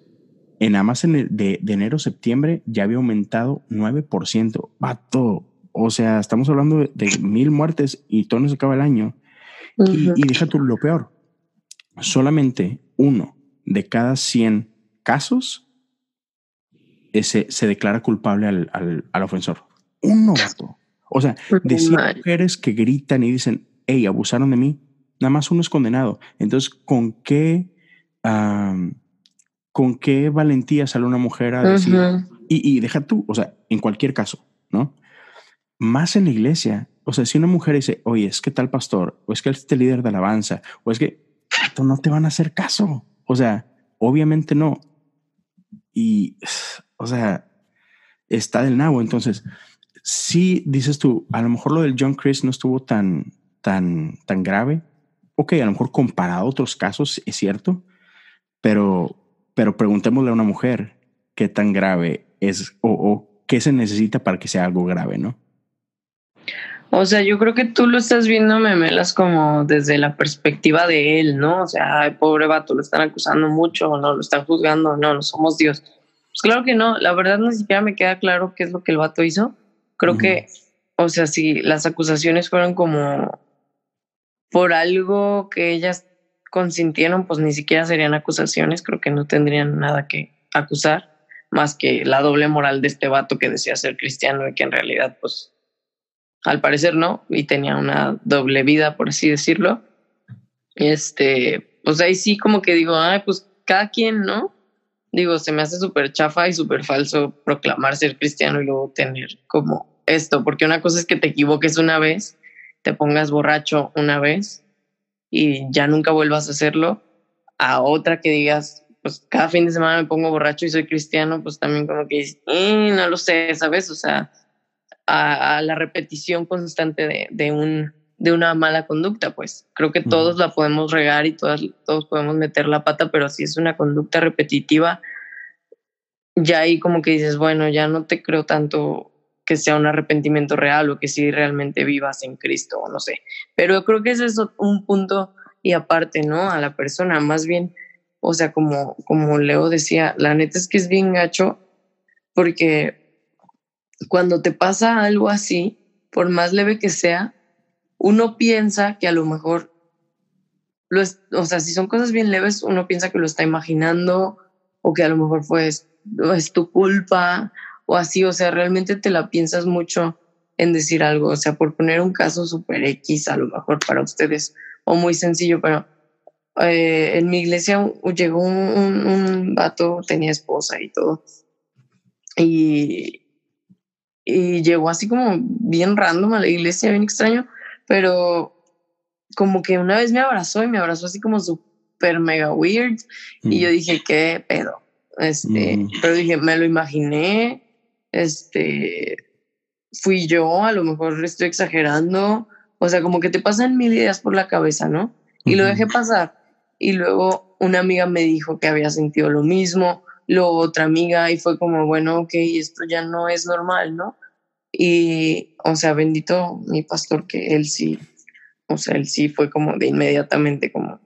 En nada más en el de, de enero a septiembre ya había aumentado 9%. Vato. O sea, estamos hablando de, de mil muertes y todo no se acaba el año. Uh -huh. y, y deja tú lo peor. Solamente uno de cada 100 casos ese, se declara culpable al, al, al ofensor. Un novato. O sea, de 100 mujeres que gritan y dicen, hey, abusaron de mí, nada más uno es condenado. Entonces, ¿con qué, um, con qué valentía sale una mujer a decir, uh -huh. y, y deja tú, o sea, en cualquier caso, ¿no? Más en la iglesia, o sea, si una mujer dice, oye, es que tal pastor, o es que este líder de alabanza, o es que no te van a hacer caso. O sea, obviamente no. Y, o sea, está del nabo. Entonces, si dices tú, a lo mejor lo del John Chris no estuvo tan, tan, tan grave. Ok, a lo mejor comparado a otros casos es cierto, pero, pero preguntémosle a una mujer qué tan grave es o, o qué se necesita para que sea algo grave, ¿no? O sea, yo creo que tú lo estás viendo, Memelas, como desde la perspectiva de él, ¿no? O sea, ay, pobre vato, lo están acusando mucho, no, lo están juzgando, no, no somos Dios. Pues claro que no, la verdad ni siquiera me queda claro qué es lo que el vato hizo. Creo uh -huh. que, o sea, si las acusaciones fueron como por algo que ellas consintieron, pues ni siquiera serían acusaciones, creo que no tendrían nada que acusar, más que la doble moral de este vato que decía ser cristiano y que en realidad, pues, al parecer no, y tenía una doble vida, por así decirlo. Este, pues ahí sí como que digo, ay, pues cada quien, ¿no? Digo, se me hace súper chafa y súper falso proclamar ser cristiano y luego tener como esto, porque una cosa es que te equivoques una vez, te pongas borracho una vez y ya nunca vuelvas a hacerlo, a otra que digas, pues cada fin de semana me pongo borracho y soy cristiano, pues también como que eh, no lo sé, ¿sabes? O sea, a, a la repetición constante de, de, un, de una mala conducta, pues creo que todos la podemos regar y todas, todos podemos meter la pata, pero si es una conducta repetitiva, ya ahí como que dices, bueno, ya no te creo tanto que sea un arrepentimiento real o que si sí realmente vivas en Cristo o no sé. Pero creo que ese es un punto y aparte, ¿no? A la persona, más bien, o sea, como, como Leo decía, la neta es que es bien gacho porque cuando te pasa algo así, por más leve que sea, uno piensa que a lo mejor, lo es, o sea, si son cosas bien leves, uno piensa que lo está imaginando o que a lo mejor fue, es, tu culpa o así, o sea, realmente te la piensas mucho en decir algo, o sea, por poner un caso super X a lo mejor para ustedes o muy sencillo, pero eh, en mi iglesia llegó un, un, un vato, tenía esposa y todo, y, y llegó así como bien random a la iglesia, bien extraño, pero como que una vez me abrazó y me abrazó así como súper mega weird mm. y yo dije, ¿qué pedo? Este, mm. pero dije, me lo imaginé, este, fui yo, a lo mejor estoy exagerando, o sea, como que te pasan mil ideas por la cabeza, ¿no? Y lo dejé pasar. Y luego una amiga me dijo que había sentido lo mismo, luego otra amiga y fue como, bueno, ok, esto ya no es normal, ¿no? Y, o sea, bendito mi pastor que él sí, o sea, él sí fue como de inmediatamente como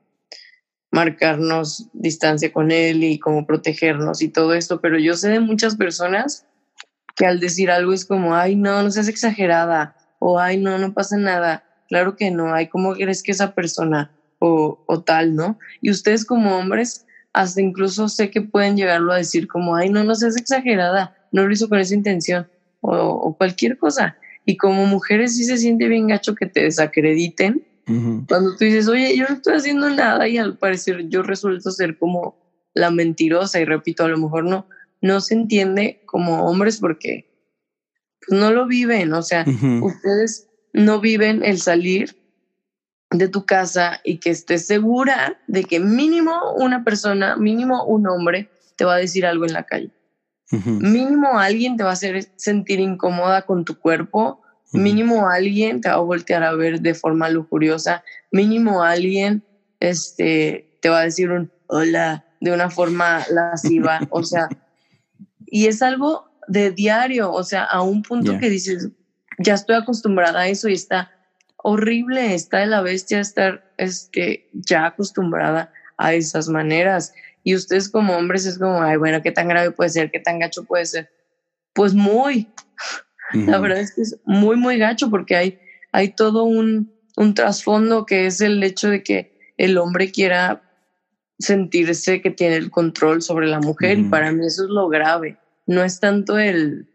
marcarnos distancia con él y como protegernos y todo esto, pero yo sé de muchas personas que al decir algo es como, ay, no, no seas exagerada, o ay, no, no pasa nada. Claro que no, hay cómo crees que esa persona o, o tal, ¿no? Y ustedes como hombres, hasta incluso sé que pueden llegarlo a decir como, ay, no, no seas exagerada, no lo hizo con esa intención, o, o cualquier cosa. Y como mujeres sí se siente bien gacho que te desacrediten, uh -huh. cuando tú dices, oye, yo no estoy haciendo nada y al parecer yo resulto ser como la mentirosa y repito, a lo mejor no, no se entiende como hombres porque pues, no lo viven, o sea, uh -huh. ustedes no viven el salir de tu casa y que estés segura de que mínimo una persona, mínimo un hombre te va a decir algo en la calle. Uh -huh. Mínimo alguien te va a hacer sentir incómoda con tu cuerpo, uh -huh. mínimo alguien te va a voltear a ver de forma lujuriosa, mínimo alguien este, te va a decir un hola, de una forma lasciva, o sea, y es algo de diario, o sea, a un punto que dices, ya estoy acostumbrada a eso y está horrible, está de la bestia estar este, ya acostumbrada a esas maneras. Y ustedes como hombres es como, ay, bueno, ¿qué tan grave puede ser? ¿Qué tan gacho puede ser? Pues muy. La verdad es que es muy, muy gacho porque hay, hay todo un, un trasfondo que es el hecho de que el hombre quiera sentirse que tiene el control sobre la mujer y para mí eso es lo grave. No es tanto el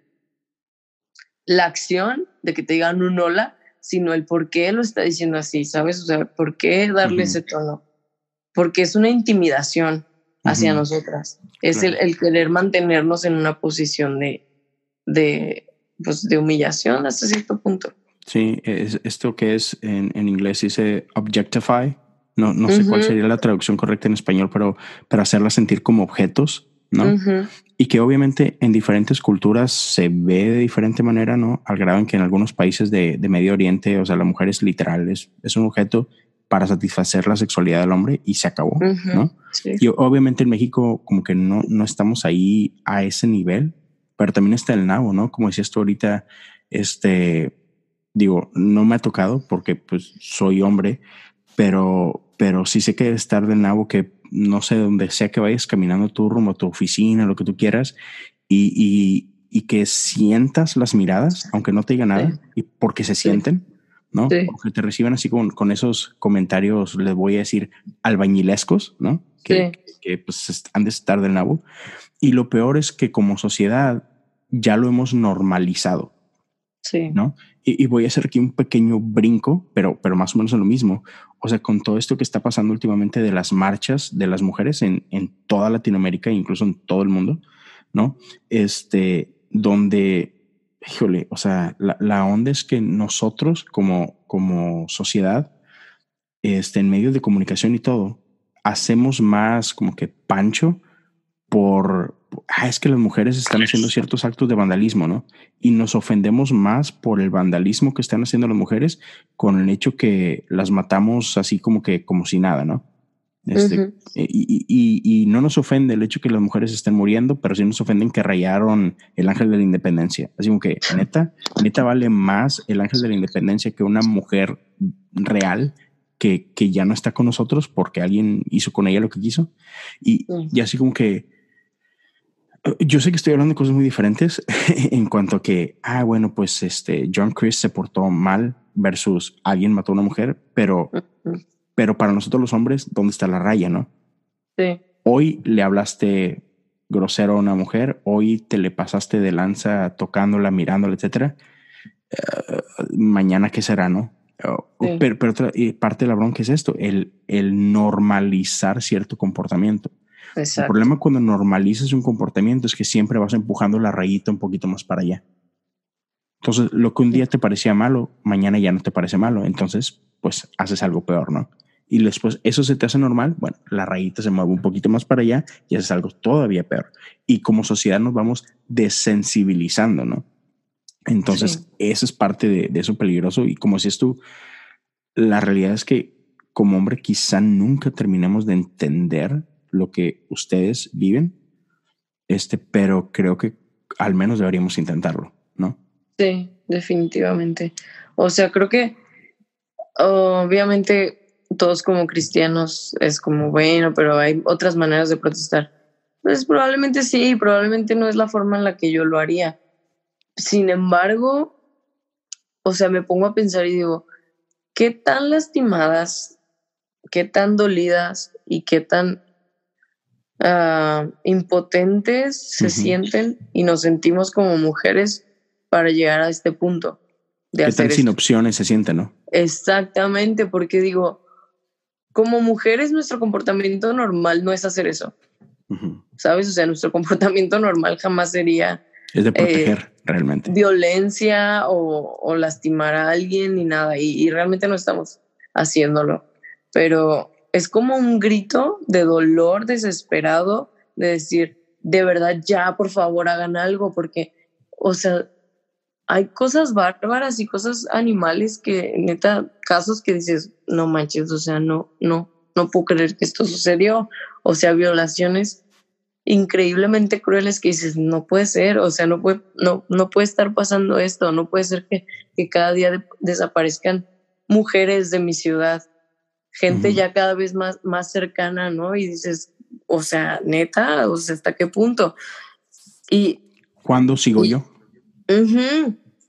la acción de que te digan un hola, sino el por qué lo está diciendo así, ¿sabes? O sea, ¿por qué darle ese tono? Porque es una intimidación hacia nosotras. Es el, el, querer mantenernos en una posición de, de, pues, de humillación hasta cierto punto. Sí, es esto que es en, en inglés dice objectify. No, no sé cuál sería la traducción correcta en español, pero para hacerla sentir como objetos, ¿no? Y que obviamente en diferentes culturas se ve de diferente manera, ¿no? Al grado en que en algunos países de, de Medio Oriente, o sea, la mujer es literal, es, es, un objeto para satisfacer la sexualidad del hombre y se acabó, ¿no? Sí. Y obviamente en México como que no, no estamos ahí a ese nivel, pero también está el nabo, ¿no? Como decías tú ahorita, este, digo, no me ha tocado porque pues soy hombre, pero, pero sí sé que estar del nabo que no sé, donde sea que vayas caminando tu rumbo a tu oficina, lo que tú quieras, y, y, y que sientas las miradas, aunque no te diga nada, sí. y porque se sienten, ¿no? Sí. Porque te reciben así con, con esos comentarios, les voy a decir, albañilescos, ¿no? Que, que pues han de estar del nabo. Y lo peor es que como sociedad ya lo hemos normalizado. Sí. ¿No? Y, voy a hacer aquí un pequeño brinco, pero, pero más o menos en lo mismo. O sea, con todo esto que está pasando últimamente de las marchas de las mujeres en, en toda Latinoamérica, incluso en todo el mundo, ¿no? Este, donde, híjole, o sea, la, la onda es que nosotros como, como sociedad, este, en medios de comunicación y todo, hacemos más como que pancho por, ah, es que las mujeres están haciendo ciertos actos de vandalismo, ¿no? Y nos ofendemos más por el vandalismo que están haciendo las mujeres con el hecho que las matamos así como que, como si nada, ¿no? Este, uh -huh. y, y, y, no nos ofende el hecho que las mujeres estén muriendo, pero sí nos ofenden que rayaron el ángel de la independencia. Así como que, neta, neta vale más el ángel de la independencia que una mujer real que, que ya no está con nosotros porque alguien hizo con ella lo que quiso. Y, uh -huh. y así como que, yo sé que estoy hablando de cosas muy diferentes en cuanto a que, ah, bueno, pues este John Chris se portó mal versus alguien mató a una mujer, pero, pero para nosotros los hombres, ¿dónde está la raya, no? Sí. Hoy le hablaste grosero a una mujer, hoy te le pasaste de lanza tocándola, mirándola, etcétera. Uh, mañana, ¿qué será, no? Uh, sí. Pero, pero otra parte de la bronca es esto, el, el normalizar cierto comportamiento. Exacto. El problema cuando normalizas un comportamiento es que siempre vas empujando la rayita un poquito más para allá. Entonces, lo que un día te parecía malo, mañana ya no te parece malo. Entonces, pues haces algo peor, ¿no? Y después eso se te hace normal, bueno, la rayita se mueve un poquito más para allá y haces algo todavía peor. Y como sociedad nos vamos desensibilizando, ¿no? Entonces, sí. eso es parte de, de eso peligroso. Y como decías tú, la realidad es que como hombre quizá nunca terminemos de entender lo que ustedes viven, este, pero creo que al menos deberíamos intentarlo, ¿no? Sí, definitivamente. O sea, creo que obviamente todos como cristianos es como, bueno, pero hay otras maneras de protestar. Pues probablemente sí, probablemente no es la forma en la que yo lo haría. Sin embargo, o sea, me pongo a pensar y digo, ¿qué tan lastimadas, qué tan dolidas y qué tan uh, impotentes se uh -huh. sienten y nos sentimos como mujeres para llegar a este punto. De ¿Qué tan sin opciones se sienten, no? Exactamente, porque digo, como mujeres nuestro comportamiento normal no es hacer eso. Uh -huh. ¿Sabes? O sea, nuestro comportamiento normal jamás sería... Es de proteger, eh, realmente. Violencia o, o, lastimar a alguien ni nada. Y, y realmente no estamos haciéndolo. Pero es como un grito de dolor desesperado de decir, de verdad ya, por favor, hagan algo, porque, o sea, hay cosas bárbaras y cosas animales que, neta, casos que dices, no manches, o sea, no, no, no puedo creer que esto sucedió, o sea, violaciones increíblemente crueles que dices, no puede ser, o sea, no puede, no, no puede estar pasando esto, no puede ser que, que cada día desaparezcan mujeres de mi ciudad, gente ya cada vez más, más cercana, ¿no? Y dices, o sea, neta, o sea, ¿hasta qué punto? Y... ¿Cuándo sigo yo?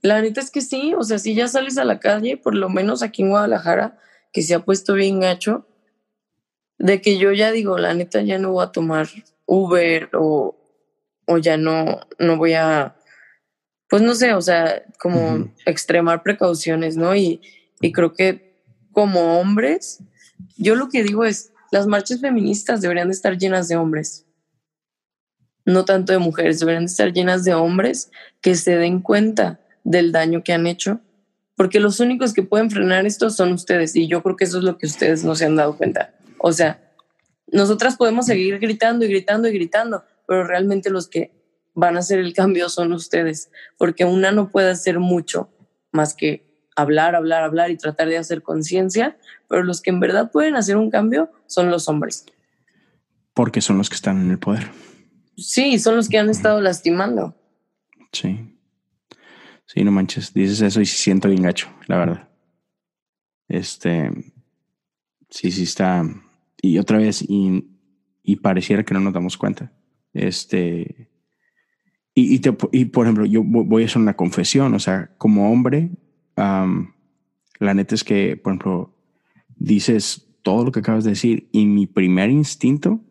La neta es que sí, o sea, si ya sales a la calle, por lo menos aquí en Guadalajara, que se ha puesto bien gacho, de que yo ya digo, la neta ya no voy a tomar Uber o, o ya no, no voy a, pues no sé, o sea, como extremar precauciones, ¿no? Y, y creo que como hombres, yo lo que digo es, las marchas feministas deberían de estar llenas de hombres, no tanto de mujeres, deberían de estar llenas de hombres que se den cuenta del daño que han hecho, porque los únicos que pueden frenar esto son ustedes y yo creo que eso es lo que ustedes no se han dado cuenta. O sea, nosotras podemos seguir gritando y gritando y gritando, pero realmente los que van a hacer el cambio son ustedes, porque una no puede hacer mucho más que hablar, hablar, hablar y tratar de hacer conciencia, pero los que en verdad pueden hacer un cambio son los hombres. Porque son los que están en el poder. Sí, son los que han estado lastimando. Sí. Sí, no manches, dices eso y siento bien gacho, la verdad. Este, sí, sí está, y otra vez, y, y, pareciera que no nos damos cuenta. Este, y, y, te, y, por ejemplo, yo voy a hacer una confesión, o sea, como hombre, la neta es que, por ejemplo, dices todo lo que acabas de decir y mi primer instinto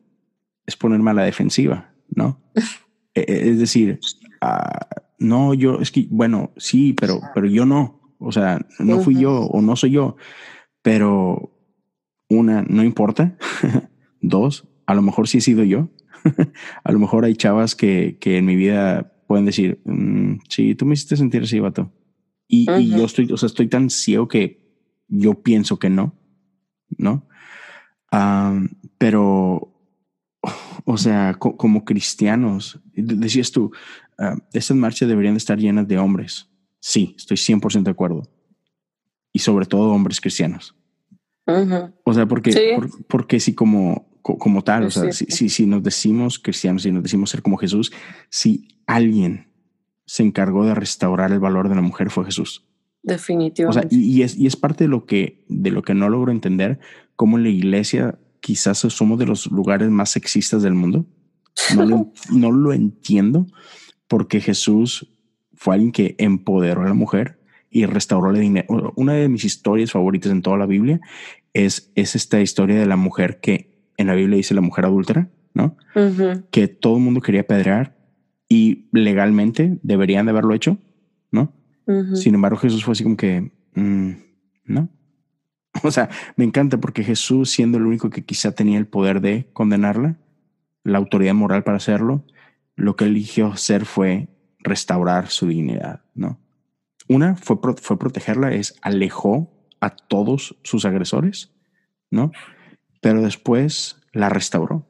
es ponerme a la defensiva, ¿no? E, e, es decir, uh, no, yo, es que, bueno, sí, pero, pero yo no, o sea, no fui yo o no soy yo, pero una, no importa. Dos, a lo mejor sí he sido yo. a lo mejor hay chavas que, que en mi vida pueden decir, mm, sí, tú me hiciste sentir así, vato. Y, y, yo estoy, o sea, estoy tan ciego que yo pienso que no, ¿no? pero, o sea, como cristianos, decías tú, uh, estas marchas deberían estar llenas de hombres. Sí, estoy 100% de acuerdo. Y sobre todo hombres cristianos. O sea, porque, porque si como, como tal, o sea, si, si, nos decimos cristianos, si nos decimos ser como Jesús, si alguien se encargó de restaurar el valor de la mujer fue Jesús. Definitivamente. O sea, y, es, y es parte de lo que, de lo que no logro entender, cómo la iglesia quizás somos de los lugares más sexistas del mundo. No lo, no lo entiendo porque Jesús fue alguien que empoderó a la mujer y restauró el dinero. Una de mis historias favoritas en toda la Biblia es, es esta historia de la mujer que en la Biblia dice la mujer adúltera, ¿no? Que todo el mundo quería pedrear y legalmente deberían de haberlo hecho, ¿no? Sin embargo, Jesús fue así como que, mm, ¿no? O sea, me encanta porque Jesús, siendo el único que quizá tenía el poder de condenarla, la autoridad moral para hacerlo, lo que eligió hacer fue restaurar su dignidad, ¿no? Una fue, fue protegerla, es alejó a todos sus agresores, ¿no? Pero después la restauró.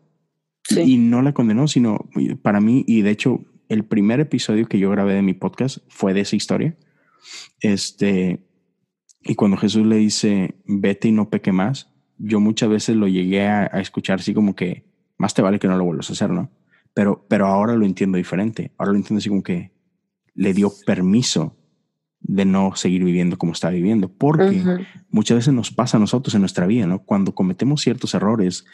Y no la condenó, sino para mí, y de hecho, el primer episodio que yo grabé de mi podcast fue de esa historia. Este, y cuando Jesús le dice, vete y no peque más, yo muchas veces lo llegué a, escuchar así como que más te vale que no lo vuelvas a hacer, ¿no? Pero, pero ahora lo entiendo diferente. Ahora lo entiendo así como que le dio permiso de no seguir viviendo como está viviendo, porque muchas veces nos pasa a nosotros en nuestra vida, ¿no? Cuando cometemos ciertos errores,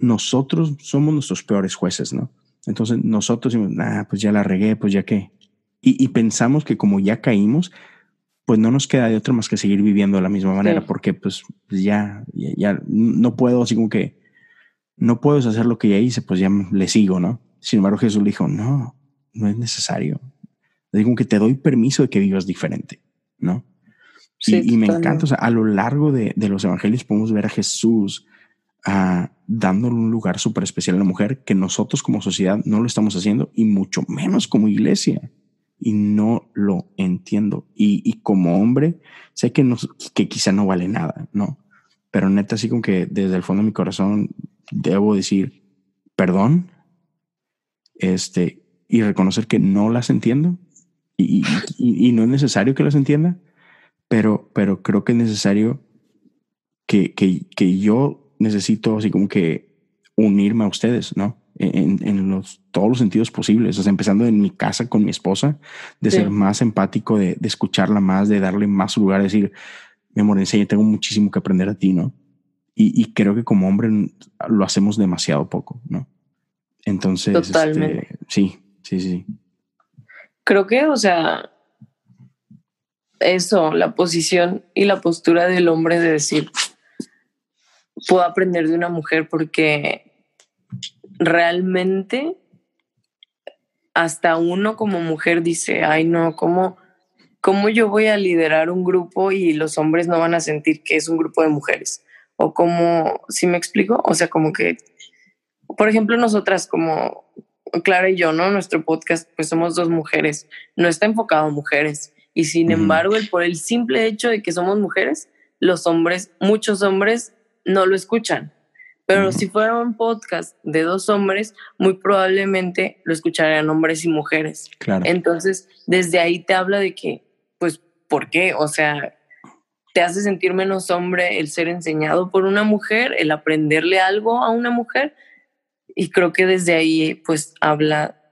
nosotros somos nuestros peores jueces, ¿no? Entonces nosotros decimos, ah, pues ya la regué, pues ya qué. Y, pensamos que como ya caímos, pues no nos queda de otra más que seguir viviendo de la misma manera, porque pues, pues ya, ya, no puedo, así como que no puedes hacer lo que ya hice, pues ya le sigo, ¿no? Sin embargo, Jesús le dijo, no, no es necesario digo que te doy permiso de que vivas diferente, ¿no? Sí, y, me encanta, o sea, a lo largo de, de los evangelios podemos ver a Jesús uh, dándole un lugar súper especial a la mujer que nosotros como sociedad no lo estamos haciendo y mucho menos como iglesia. Y no lo entiendo. Y, y como hombre, sé que, no, que quizá no vale nada, ¿no? Pero neta, así como que desde el fondo de mi corazón debo decir perdón este, y reconocer que no las entiendo y, no es necesario que las entienda, pero, pero creo que es necesario que, que, que yo necesito así como que unirme a ustedes, ¿no? En, los, todos los sentidos posibles, o sea, empezando en mi casa con mi esposa, de ser más empático, de, escucharla más, de darle más lugar, de decir, mi amor, enseña, tengo muchísimo que aprender a ti, ¿no? Y, creo que como hombre lo hacemos demasiado poco, ¿no? Entonces, este, sí, sí, sí. Creo que, o sea, eso, la posición y la postura del hombre de decir, puedo aprender de una mujer porque realmente hasta uno como mujer dice, ay no, ¿cómo, ¿cómo yo voy a liderar un grupo y los hombres no van a sentir que es un grupo de mujeres? O como, si me explico? O sea, como que, por ejemplo, nosotras como Clara y yo, ¿no? Nuestro podcast, pues somos dos mujeres, no está enfocado a mujeres. Y sin embargo, el, por el simple hecho de que somos mujeres, los hombres, muchos hombres no lo escuchan. Pero si fuera un podcast de dos hombres, muy probablemente lo escucharían hombres y mujeres. Claro. Entonces, desde ahí te habla de que, pues, ¿por qué? O sea, te hace sentir menos hombre el ser enseñado por una mujer, el aprenderle algo a una mujer. Y creo que desde ahí, pues, habla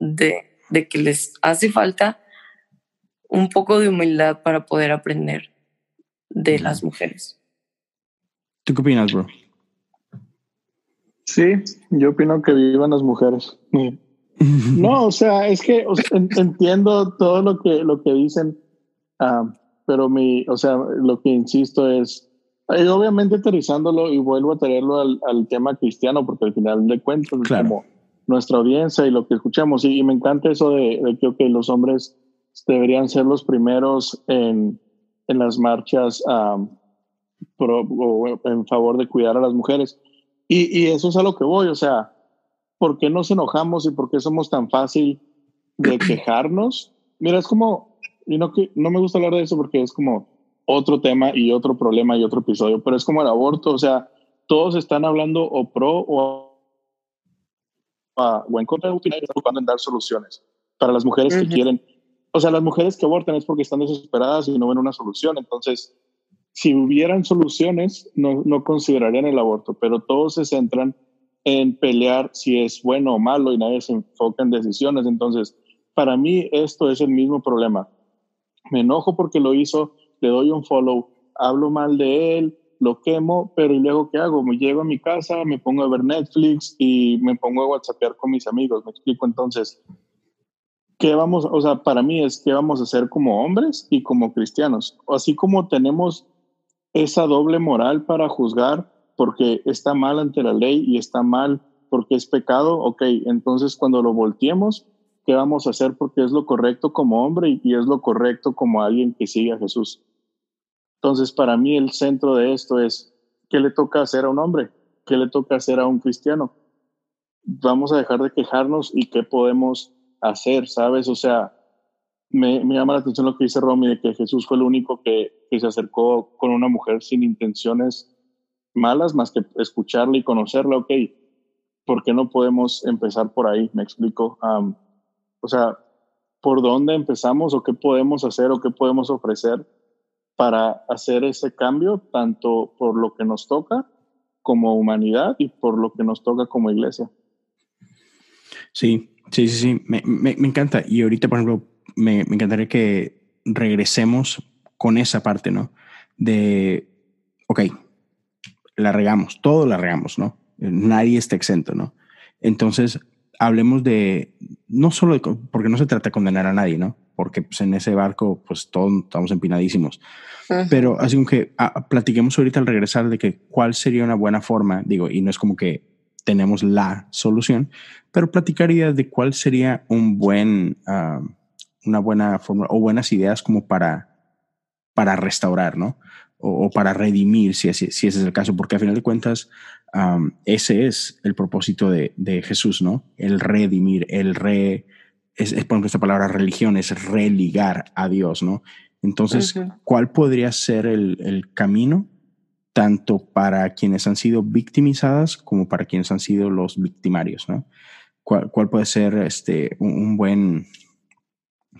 de, de que les hace falta un poco de humildad para poder aprender de las mujeres. ¿Tú qué opinas, bro? Sí, yo opino que vivan las mujeres. No, o sea, es que entiendo todo lo que, lo que dicen, ah, pero mi, o sea, lo que insisto es, eh, obviamente aterrizándolo y vuelvo a traerlo al, tema cristiano, porque al final de cuentas como nuestra audiencia y lo que escuchamos. Y, me encanta eso de, de que los hombres deberían ser los primeros en, en las marchas ah, en favor de cuidar a las mujeres. Y, y, eso es a lo que voy, o sea, ¿por qué nos enojamos y por qué somos tan fácil de quejarnos? Mira, es como, y no, no me gusta hablar de eso porque es como otro tema y otro problema y otro episodio, pero es como el aborto, o sea, todos están hablando o pro o, o en contra de y están buscando en dar soluciones para las mujeres que quieren. O sea, las mujeres que abortan es porque están desesperadas y no ven una solución. Entonces, si hubieran soluciones, no, no considerarían el aborto, pero todos se centran en pelear si es bueno o malo y nadie se enfoca en decisiones. Entonces, para mí esto es el mismo problema. Me enojo porque lo hizo, le doy un follow, hablo mal de él, lo quemo, pero ¿y luego qué hago? Me llego a mi casa, me pongo a ver Netflix y me pongo a whatsappear con mis amigos. Me explico entonces, ¿qué vamos, o sea, para mí es qué vamos a hacer como hombres y como cristianos? Así como tenemos esa doble moral para juzgar porque está mal ante la ley y está mal porque es pecado, ok, entonces cuando lo volteemos, ¿qué vamos a hacer? Porque es lo correcto como hombre y es lo correcto como alguien que sigue a Jesús. Entonces, para mí el centro de esto es, ¿qué le toca hacer a un hombre? ¿Qué le toca hacer a un cristiano? Vamos a dejar de quejarnos y qué podemos hacer, ¿sabes? O sea, me, llama la atención lo que dice Romy, de que Jesús fue el único que, se acercó con una mujer sin intenciones malas, más que escucharla y conocerla, ok, ¿por qué no podemos empezar por ahí? Me explico. o sea, ¿por dónde empezamos o qué podemos hacer o qué podemos ofrecer para hacer ese cambio, tanto por lo que nos toca como humanidad y por lo que nos toca como iglesia? Sí, sí, sí, sí, me, me, me encanta. Y ahorita, por ejemplo, me, encantaría que regresemos con esa parte, ¿no? De, ok, la regamos, todo la regamos, ¿no? Nadie está exento, ¿no? Entonces, hablemos de, no solo de, porque no se trata de condenar a nadie, ¿no? Porque pues, en ese barco, pues todos estamos empinadísimos. Pero así como que ah, platiquemos ahorita al regresar de que cuál sería una buena forma, digo, y no es como que tenemos la solución, pero platicaría de cuál sería un buen... Ah, una buena forma o buenas ideas como para, para restaurar, ¿no? O, para redimir, si, si, ese es el caso, porque a final de cuentas ese es el propósito de, de, Jesús, ¿no? El redimir, el re... Es, es por ejemplo, esta palabra religión es religar a Dios, ¿no? Entonces, ¿cuál podría ser el, el, camino tanto para quienes han sido victimizadas como para quienes han sido los victimarios, ¿no? ¿Cuál, cuál puede ser este, un buen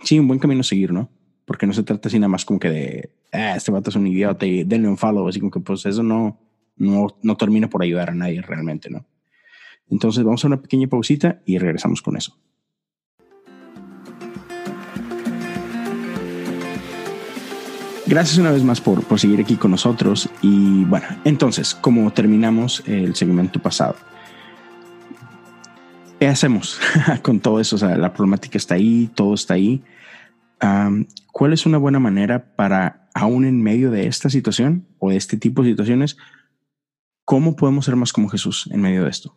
sí, un buen camino a seguir, ¿no? Porque no se trata así nada más como que de, ah, este vato es un idiota y denle un follow, así como que pues eso no, no, no termina por ayudar a nadie realmente, ¿no? Entonces vamos a una pequeña pausita y regresamos con eso. Gracias una vez más por, por seguir aquí con nosotros. Y bueno, entonces, como terminamos el segmento pasado, ¿qué hacemos con todo eso? O sea, la problemática está ahí, todo está ahí. ¿Cuál es una buena manera para, aún en medio de esta situación o de este tipo de situaciones, cómo podemos ser más como Jesús en medio de esto?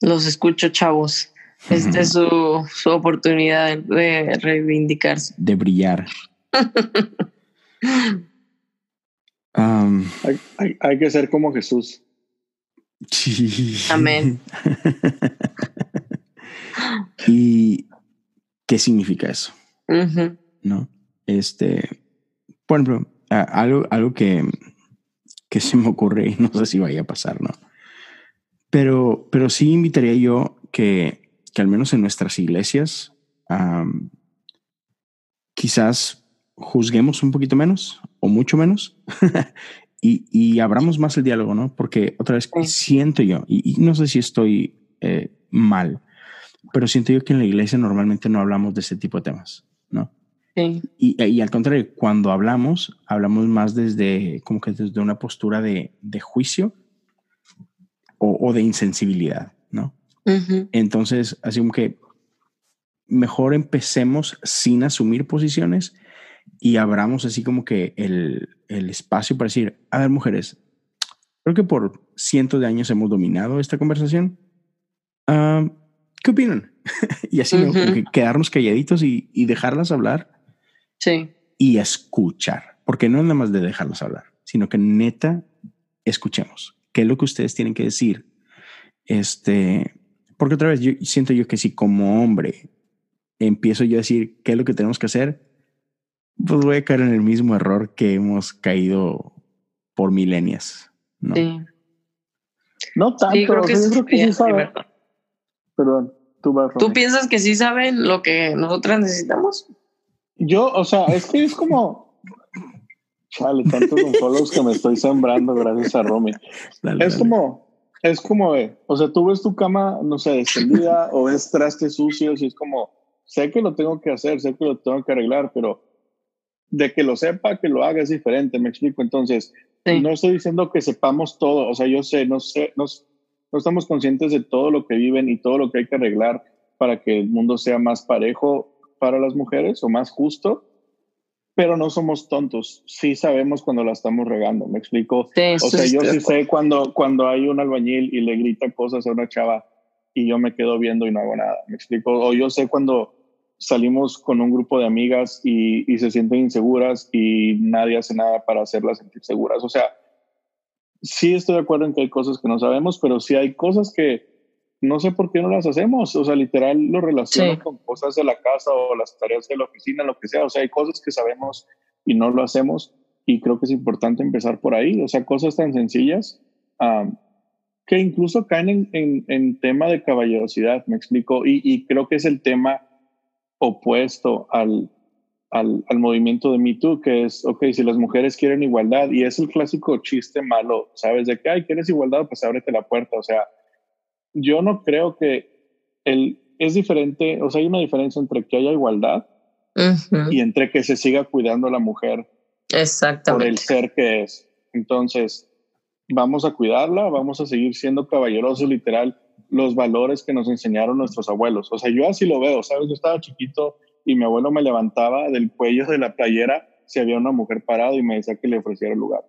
Los escucho, chavos. Esta es su, su, oportunidad de reivindicarse. De brillar. um, hay, hay, hay, que ser como Jesús. Sí. Amén. ¿Y qué significa eso? Uh -huh. No. Este, por ejemplo, algo, algo que, que se me ocurre y no sé si vaya a pasar, ¿no? Pero, pero sí invitaría yo que, que al menos en nuestras iglesias, um, quizás juzguemos un poquito menos o mucho menos y, y, abramos más el diálogo, ¿no? Porque otra vez sí. siento yo, y, y, no sé si estoy eh, mal, pero siento yo que en la iglesia normalmente no hablamos de ese tipo de temas, ¿no? Sí. Y, y, al contrario, cuando hablamos, hablamos más desde como que desde una postura de, de juicio o, o, de insensibilidad, ¿no? Uh -huh. Entonces, así como que mejor empecemos sin asumir posiciones y abramos así como que el, el espacio para decir, a ver, mujeres, creo que por cientos de años hemos dominado esta conversación. Uh, ¿Qué opinan? y así uh -huh. ¿no? quedarnos calladitos y, y, dejarlas hablar. Sí. Y escuchar, porque no es nada más de dejarlas hablar, sino que neta escuchemos qué es lo que ustedes tienen que decir. Este, porque otra vez yo siento yo que si como hombre empiezo yo a decir qué es lo que tenemos que hacer, pues voy a caer en el mismo error que hemos caído por milenias. ¿no? Sí. No tanto, sí, creo que, o sea, yo creo que sí saben. Perdón, tú vas. ¿Tú piensas que sí saben lo que nosotras necesitamos? Yo, o sea, es que es como. Chale, tantos follows que me estoy sembrando gracias a Romy. Dale, es dale. como, es como, eh, o sea, tú ves tu cama, no sé, extendida o ves trastes sucios y es como, sé que lo tengo que hacer, sé que lo tengo que arreglar, pero de que lo sepa, que lo haga es diferente, me explico. Entonces, sí. no estoy diciendo que sepamos todo, o sea, yo sé, no sé, no, no estamos conscientes de todo lo que viven y todo lo que hay que arreglar para que el mundo sea más parejo para las mujeres o más justo, pero no somos tontos. Sí sabemos cuando la estamos regando, ¿me explico? Sí, o sea, yo sí sé cuando, cuando hay un albañil y le grita cosas a una chava y yo me quedo viendo y no hago nada, ¿me explico? O yo sé cuando salimos con un grupo de amigas y, y se sienten inseguras y nadie hace nada para hacerlas sentir seguras. O sea, sí estoy de acuerdo en que hay cosas que no sabemos, pero sí hay cosas que no sé por qué no las hacemos. O sea, literal lo relaciono sí. con cosas de la casa o las tareas de la oficina, lo que sea. O sea, hay cosas que sabemos y no lo hacemos. Y creo que es importante empezar por ahí. O sea, cosas tan sencillas um, que incluso caen en, en, en, tema de caballerosidad, me explico. Y, y, creo que es el tema opuesto al, al, al movimiento de Me Too, que es, ok, si las mujeres quieren igualdad, y es el clásico chiste malo, ¿sabes? De que, ay, ¿quieres igualdad? Pues ábrete la puerta. O sea, yo no creo que el, es diferente, o sea, hay una diferencia entre que haya igualdad uh -huh. y entre que se siga cuidando a la mujer por el ser que es. Entonces, vamos a cuidarla, vamos a seguir siendo caballerosos, literal, los valores que nos enseñaron nuestros abuelos. O sea, yo así lo veo, ¿sabes? Yo estaba chiquito y mi abuelo me levantaba del cuello de la playera si había una mujer parada y me decía que le ofreciera el lugar.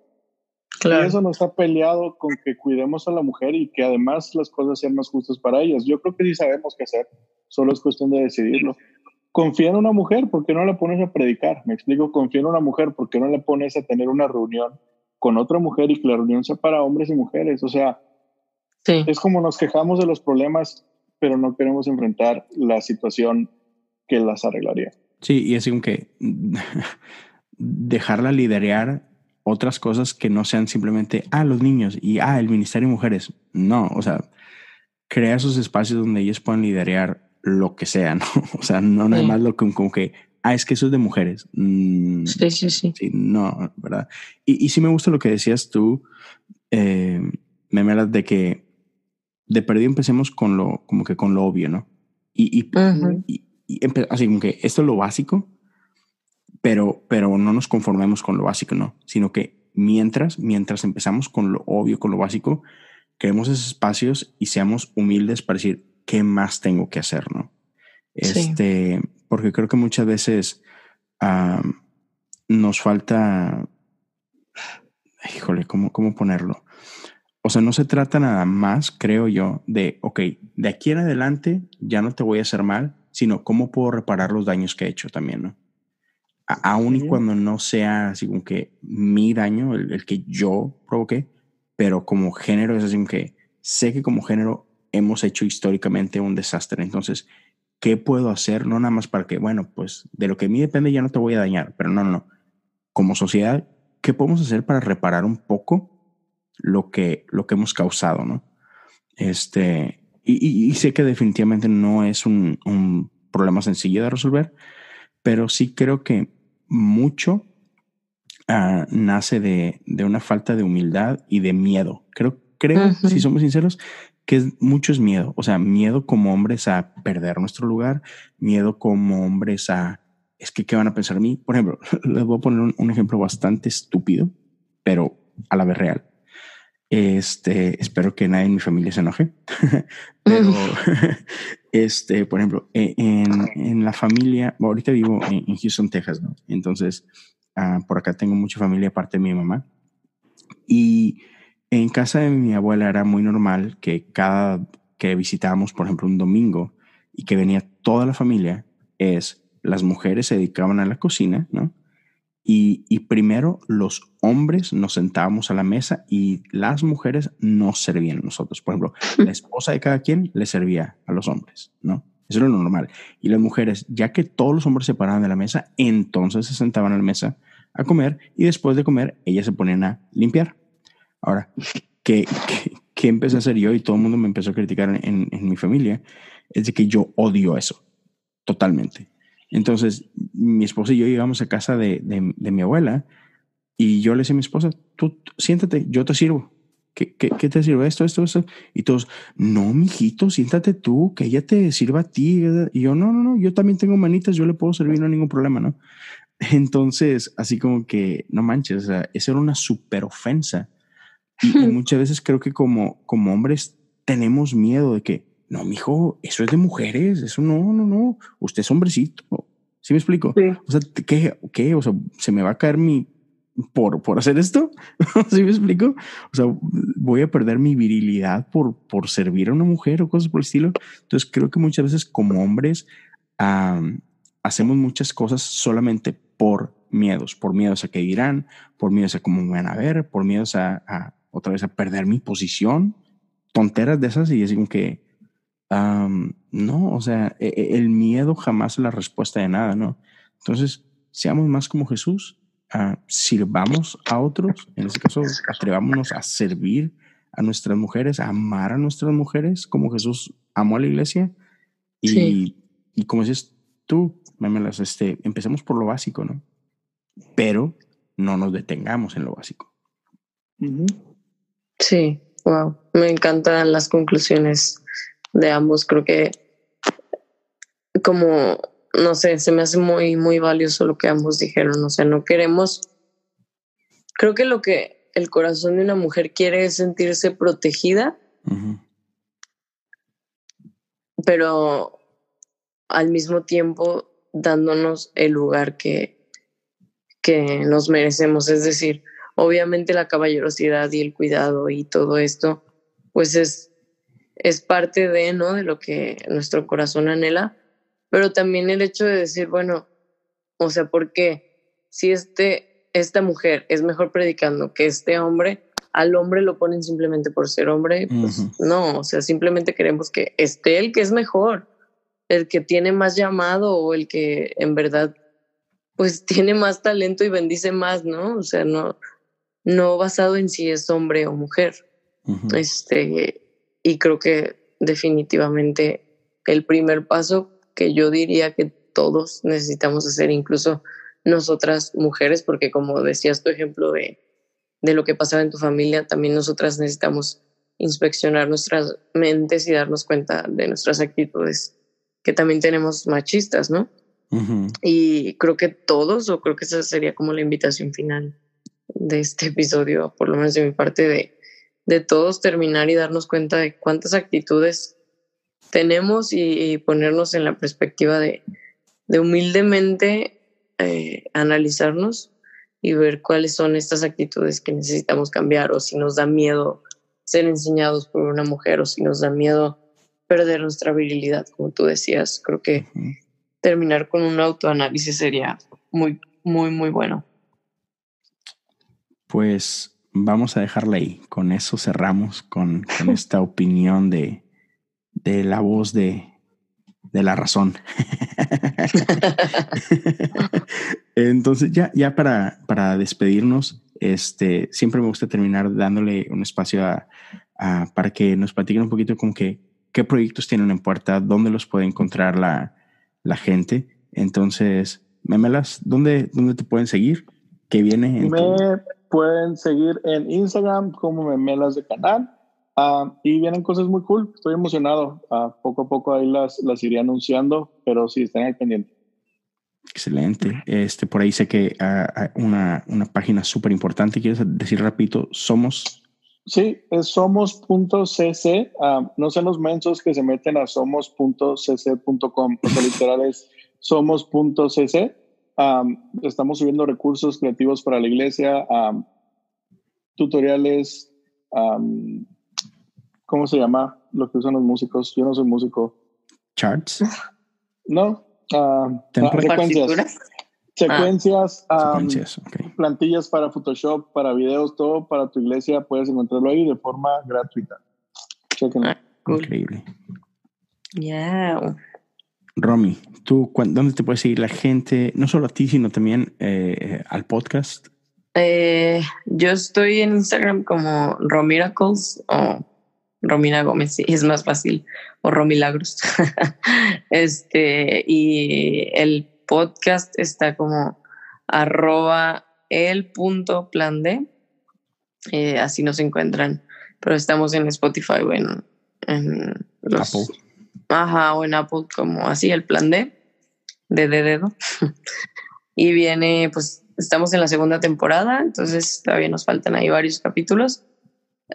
Claro. Y eso no está peleado con que cuidemos a la mujer y que además las cosas sean más justas para ellas. Yo creo que sí sabemos qué hacer, solo es cuestión de decidirlo. Confía en una mujer, ¿por qué no la pones a predicar? Me explico, confía en una mujer, ¿por qué no la pones a tener una reunión con otra mujer y que la reunión sea para hombres y mujeres? O sea, sí. es como nos quejamos de los problemas, pero no queremos enfrentar la situación que las arreglaría. Sí, y así como que dejarla liderear otras cosas que no sean simplemente, ah, los niños y, ah, el Ministerio de Mujeres. No, o sea, crea esos espacios donde ellos puedan liderar lo que sea, ¿no? O sea, no nada más lo que, como que, ah, es que eso es de mujeres. Mm, sí, sí, sí, sí. no, ¿verdad? Y, y sí me gusta lo que decías tú, eh, Memelas, de que de perdido empecemos con lo, como que con lo obvio, ¿no? Y, y, y, así como que esto es lo básico, pero, pero no nos conformemos con lo básico, ¿no? Sino que mientras, mientras empezamos con lo obvio, con lo básico, creemos esos espacios y seamos humildes para decir qué más tengo que hacer, ¿no? Este, porque creo que muchas veces nos falta, híjole, ¿cómo, ¿cómo ponerlo? O sea, no se trata nada más, creo yo, de, ok, de aquí en adelante ya no te voy a hacer mal, sino cómo puedo reparar los daños que he hecho también, ¿no? aún y cuando no sea así como que mi daño, el, que yo provoqué, pero como género es así como que sé que como género hemos hecho históricamente un desastre. Entonces, ¿qué puedo hacer? No nada más para que, bueno, pues de lo que a mí depende ya no te voy a dañar, pero no, no, no. Como sociedad, ¿qué podemos hacer para reparar un poco lo que, lo que hemos causado, no? Este, y, sé que definitivamente no es un, un problema sencillo de resolver, pero sí creo que mucho ah, nace de, de, una falta de humildad y de miedo. Creo, creo, si somos sinceros, que es, mucho es miedo. O sea, miedo como hombres a perder nuestro lugar, miedo como hombres a, es que, ¿qué van a pensar a mí? Por ejemplo, les voy a poner un, ejemplo bastante estúpido, pero a la vez real. Este, espero que nadie en mi familia se enoje, pero este, por ejemplo, e, en, en la familia, ahorita vivo en, Houston, Texas, ¿no? Entonces, ah, por acá tengo mucha familia aparte de mi mamá. Y en casa de mi abuela era muy normal que cada que visitábamos, por ejemplo, un domingo y que venía toda la familia, es las mujeres se dedicaban a la cocina, ¿no? Y, primero los hombres nos sentábamos a la mesa y las mujeres nos servían a nosotros. Por ejemplo, la esposa de cada quien le servía a los hombres, ¿no? Eso era lo normal. Y las mujeres, ya que todos los hombres se paraban de la mesa, entonces se sentaban a la mesa a comer y después de comer ellas se ponían a limpiar. Ahora, ¿qué, qué, empecé a hacer yo? Y todo el mundo me empezó a criticar en, en mi familia. Es de que yo odio eso, totalmente. Entonces, mi esposa y yo llegamos a casa de, de, mi abuela y yo le decía a mi esposa, tú siéntate, yo te sirvo. ¿Qué, qué, qué te sirve esto, esto, esto? Y todos, no, mijito, siéntate tú, que ella te sirva a ti. Y yo, no, no, no, yo también tengo manitas, yo le puedo servir, no hay ningún problema, ¿no? Entonces, así como que, no manches, o sea, esa era una súper ofensa. Y, y, muchas veces creo que como, como hombres tenemos miedo de que, no, mijo, eso es de mujeres, eso no, no, no, usted es hombrecito. ¿Sí me explico? O sea, ¿qué, ¿qué? O sea, ¿se me va a caer mi, por, por hacer esto? ¿Sí me explico? O sea, voy a perder mi virilidad por, por servir a una mujer o cosas por el estilo. Entonces, creo que muchas veces como hombres hacemos muchas cosas solamente por miedos, por miedos a que dirán, por miedos a cómo me van a ver, por miedos a, a otra vez a perder mi posición, tonteras de esas y es como que no, o sea, e, e, el miedo jamás es la respuesta de nada, ¿no? Entonces, seamos más como Jesús, uh, sirvamos a otros, en este caso, atrevámonos a servir a nuestras mujeres, a amar a nuestras mujeres como Jesús amó a la iglesia. Y, y como dices tú, Memelas, este, empecemos por lo básico, ¿no? Pero no nos detengamos en lo básico. Sí, wow, me encantan las conclusiones de ambos. Creo que como, no sé, se me hace muy, muy valioso lo que ambos dijeron. O sea, no queremos, creo que lo que el corazón de una mujer quiere es sentirse protegida, pero al mismo tiempo dándonos el lugar que, que nos merecemos. Es decir, obviamente la caballerosidad y el cuidado y todo esto, pues es es parte de, ¿no? De lo que nuestro corazón anhela, pero también el hecho de decir, bueno, o sea, ¿por qué? Si este, esta mujer es mejor predicando que este hombre, al hombre lo ponen simplemente por ser hombre, pues no, o sea, simplemente queremos que esté el que es mejor, el que tiene más llamado o el que en verdad pues tiene más talento y bendice más, ¿no? O sea, no, no basado en si es hombre o mujer. Este, y creo que definitivamente el primer paso que yo diría que todos necesitamos hacer, incluso nosotras mujeres, porque como decías tu ejemplo de, de lo que pasaba en tu familia, también nosotras necesitamos inspeccionar nuestras mentes y darnos cuenta de nuestras actitudes que también tenemos machistas, ¿no? Y creo que todos, o creo que esa sería como la invitación final de este episodio, por lo menos de mi parte, de, de todos terminar y darnos cuenta de cuántas actitudes tenemos y, ponernos en la perspectiva de, de humildemente eh, analizarnos y ver cuáles son estas actitudes que necesitamos cambiar o si nos da miedo ser enseñados por una mujer o si nos da miedo perder nuestra virilidad, como tú decías. Creo que terminar con un autoanálisis sería muy, muy, muy bueno. Pues vamos a dejarla ahí. Con eso cerramos con, esta opinión de, de la voz de, de la razón. Entonces, ya, ya para, para despedirnos, este, siempre me gusta terminar dándole un espacio a, para que nos platiquen un poquito como que qué proyectos tienen en puerta, dónde los puede encontrar la, gente. Entonces, Memelas, ¿dónde, ¿dónde te pueden seguir? ¿Qué viene? Me pueden seguir en Instagram como Memelas de Canal. Ah, y vienen cosas muy cool. Estoy emocionado. Uh, poco a poco ahí las, las iré anunciando, pero sí, estén al pendiente. Excelente. Este, por ahí sé que uh, una, una página súper importante. ¿Quieres decir rapidito? Somos Sí, es somos.cc. Ah, no sean los mensos que se meten a somos.cc.com. Lo literal es somos.cc. estamos subiendo recursos creativos para la iglesia, tutoriales, ¿cómo se llama? Lo que usan los músicos. Yo no soy músico. Charts. No. frecuencias. Secuencias, ah. plantillas para Photoshop, para videos, todo para tu iglesia, puedes encontrarlo ahí de forma gratuita. Ah, Increíble. Yeah. Romy, ¿tú dónde te puede seguir la gente? No solo a ti, sino también eh, al podcast. Eh, yo estoy en Instagram como Romiracles o Romina Gómez, es más fácil, o Romilagros. este, y el podcast está como arroba el punto plan D. Eh, así nos encuentran. Pero estamos en Spotify o en, Apple. Ajá, o en Apple como así, el plan D, de, de dedo. y viene, pues estamos en la segunda temporada, entonces todavía nos faltan ahí varios capítulos.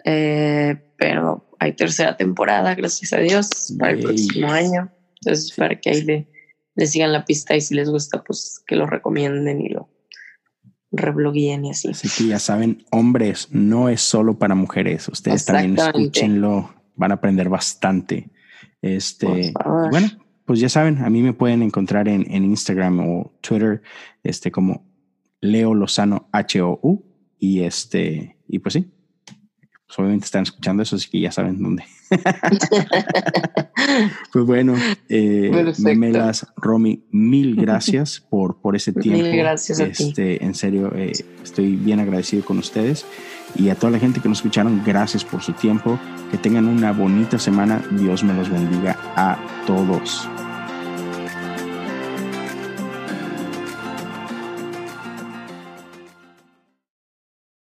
Eh, pero hay tercera temporada, gracias a Dios, para el próximo año. Entonces, para que ahí le, le sigan la pista y si les gusta, pues que lo recomienden y lo reblogueen y así. Así que ya saben, hombres, no es solo para mujeres. Ustedes también escúchenlo, van a aprender bastante. Este, bueno, pues ya saben, a mí me pueden encontrar en, en Instagram o Twitter, este, como Leo Lozano H-O-U. Y este, y pues sí, pues obviamente están escuchando eso, así que ya saben dónde. pues bueno, eh, Memelas, Romy, mil gracias por, por ese tiempo. Mil gracias a ti. Este, en serio, eh, estoy bien agradecido con ustedes. Y a toda la gente que nos escucharon, gracias por su tiempo. Que tengan una bonita semana. Dios me los bendiga a todos.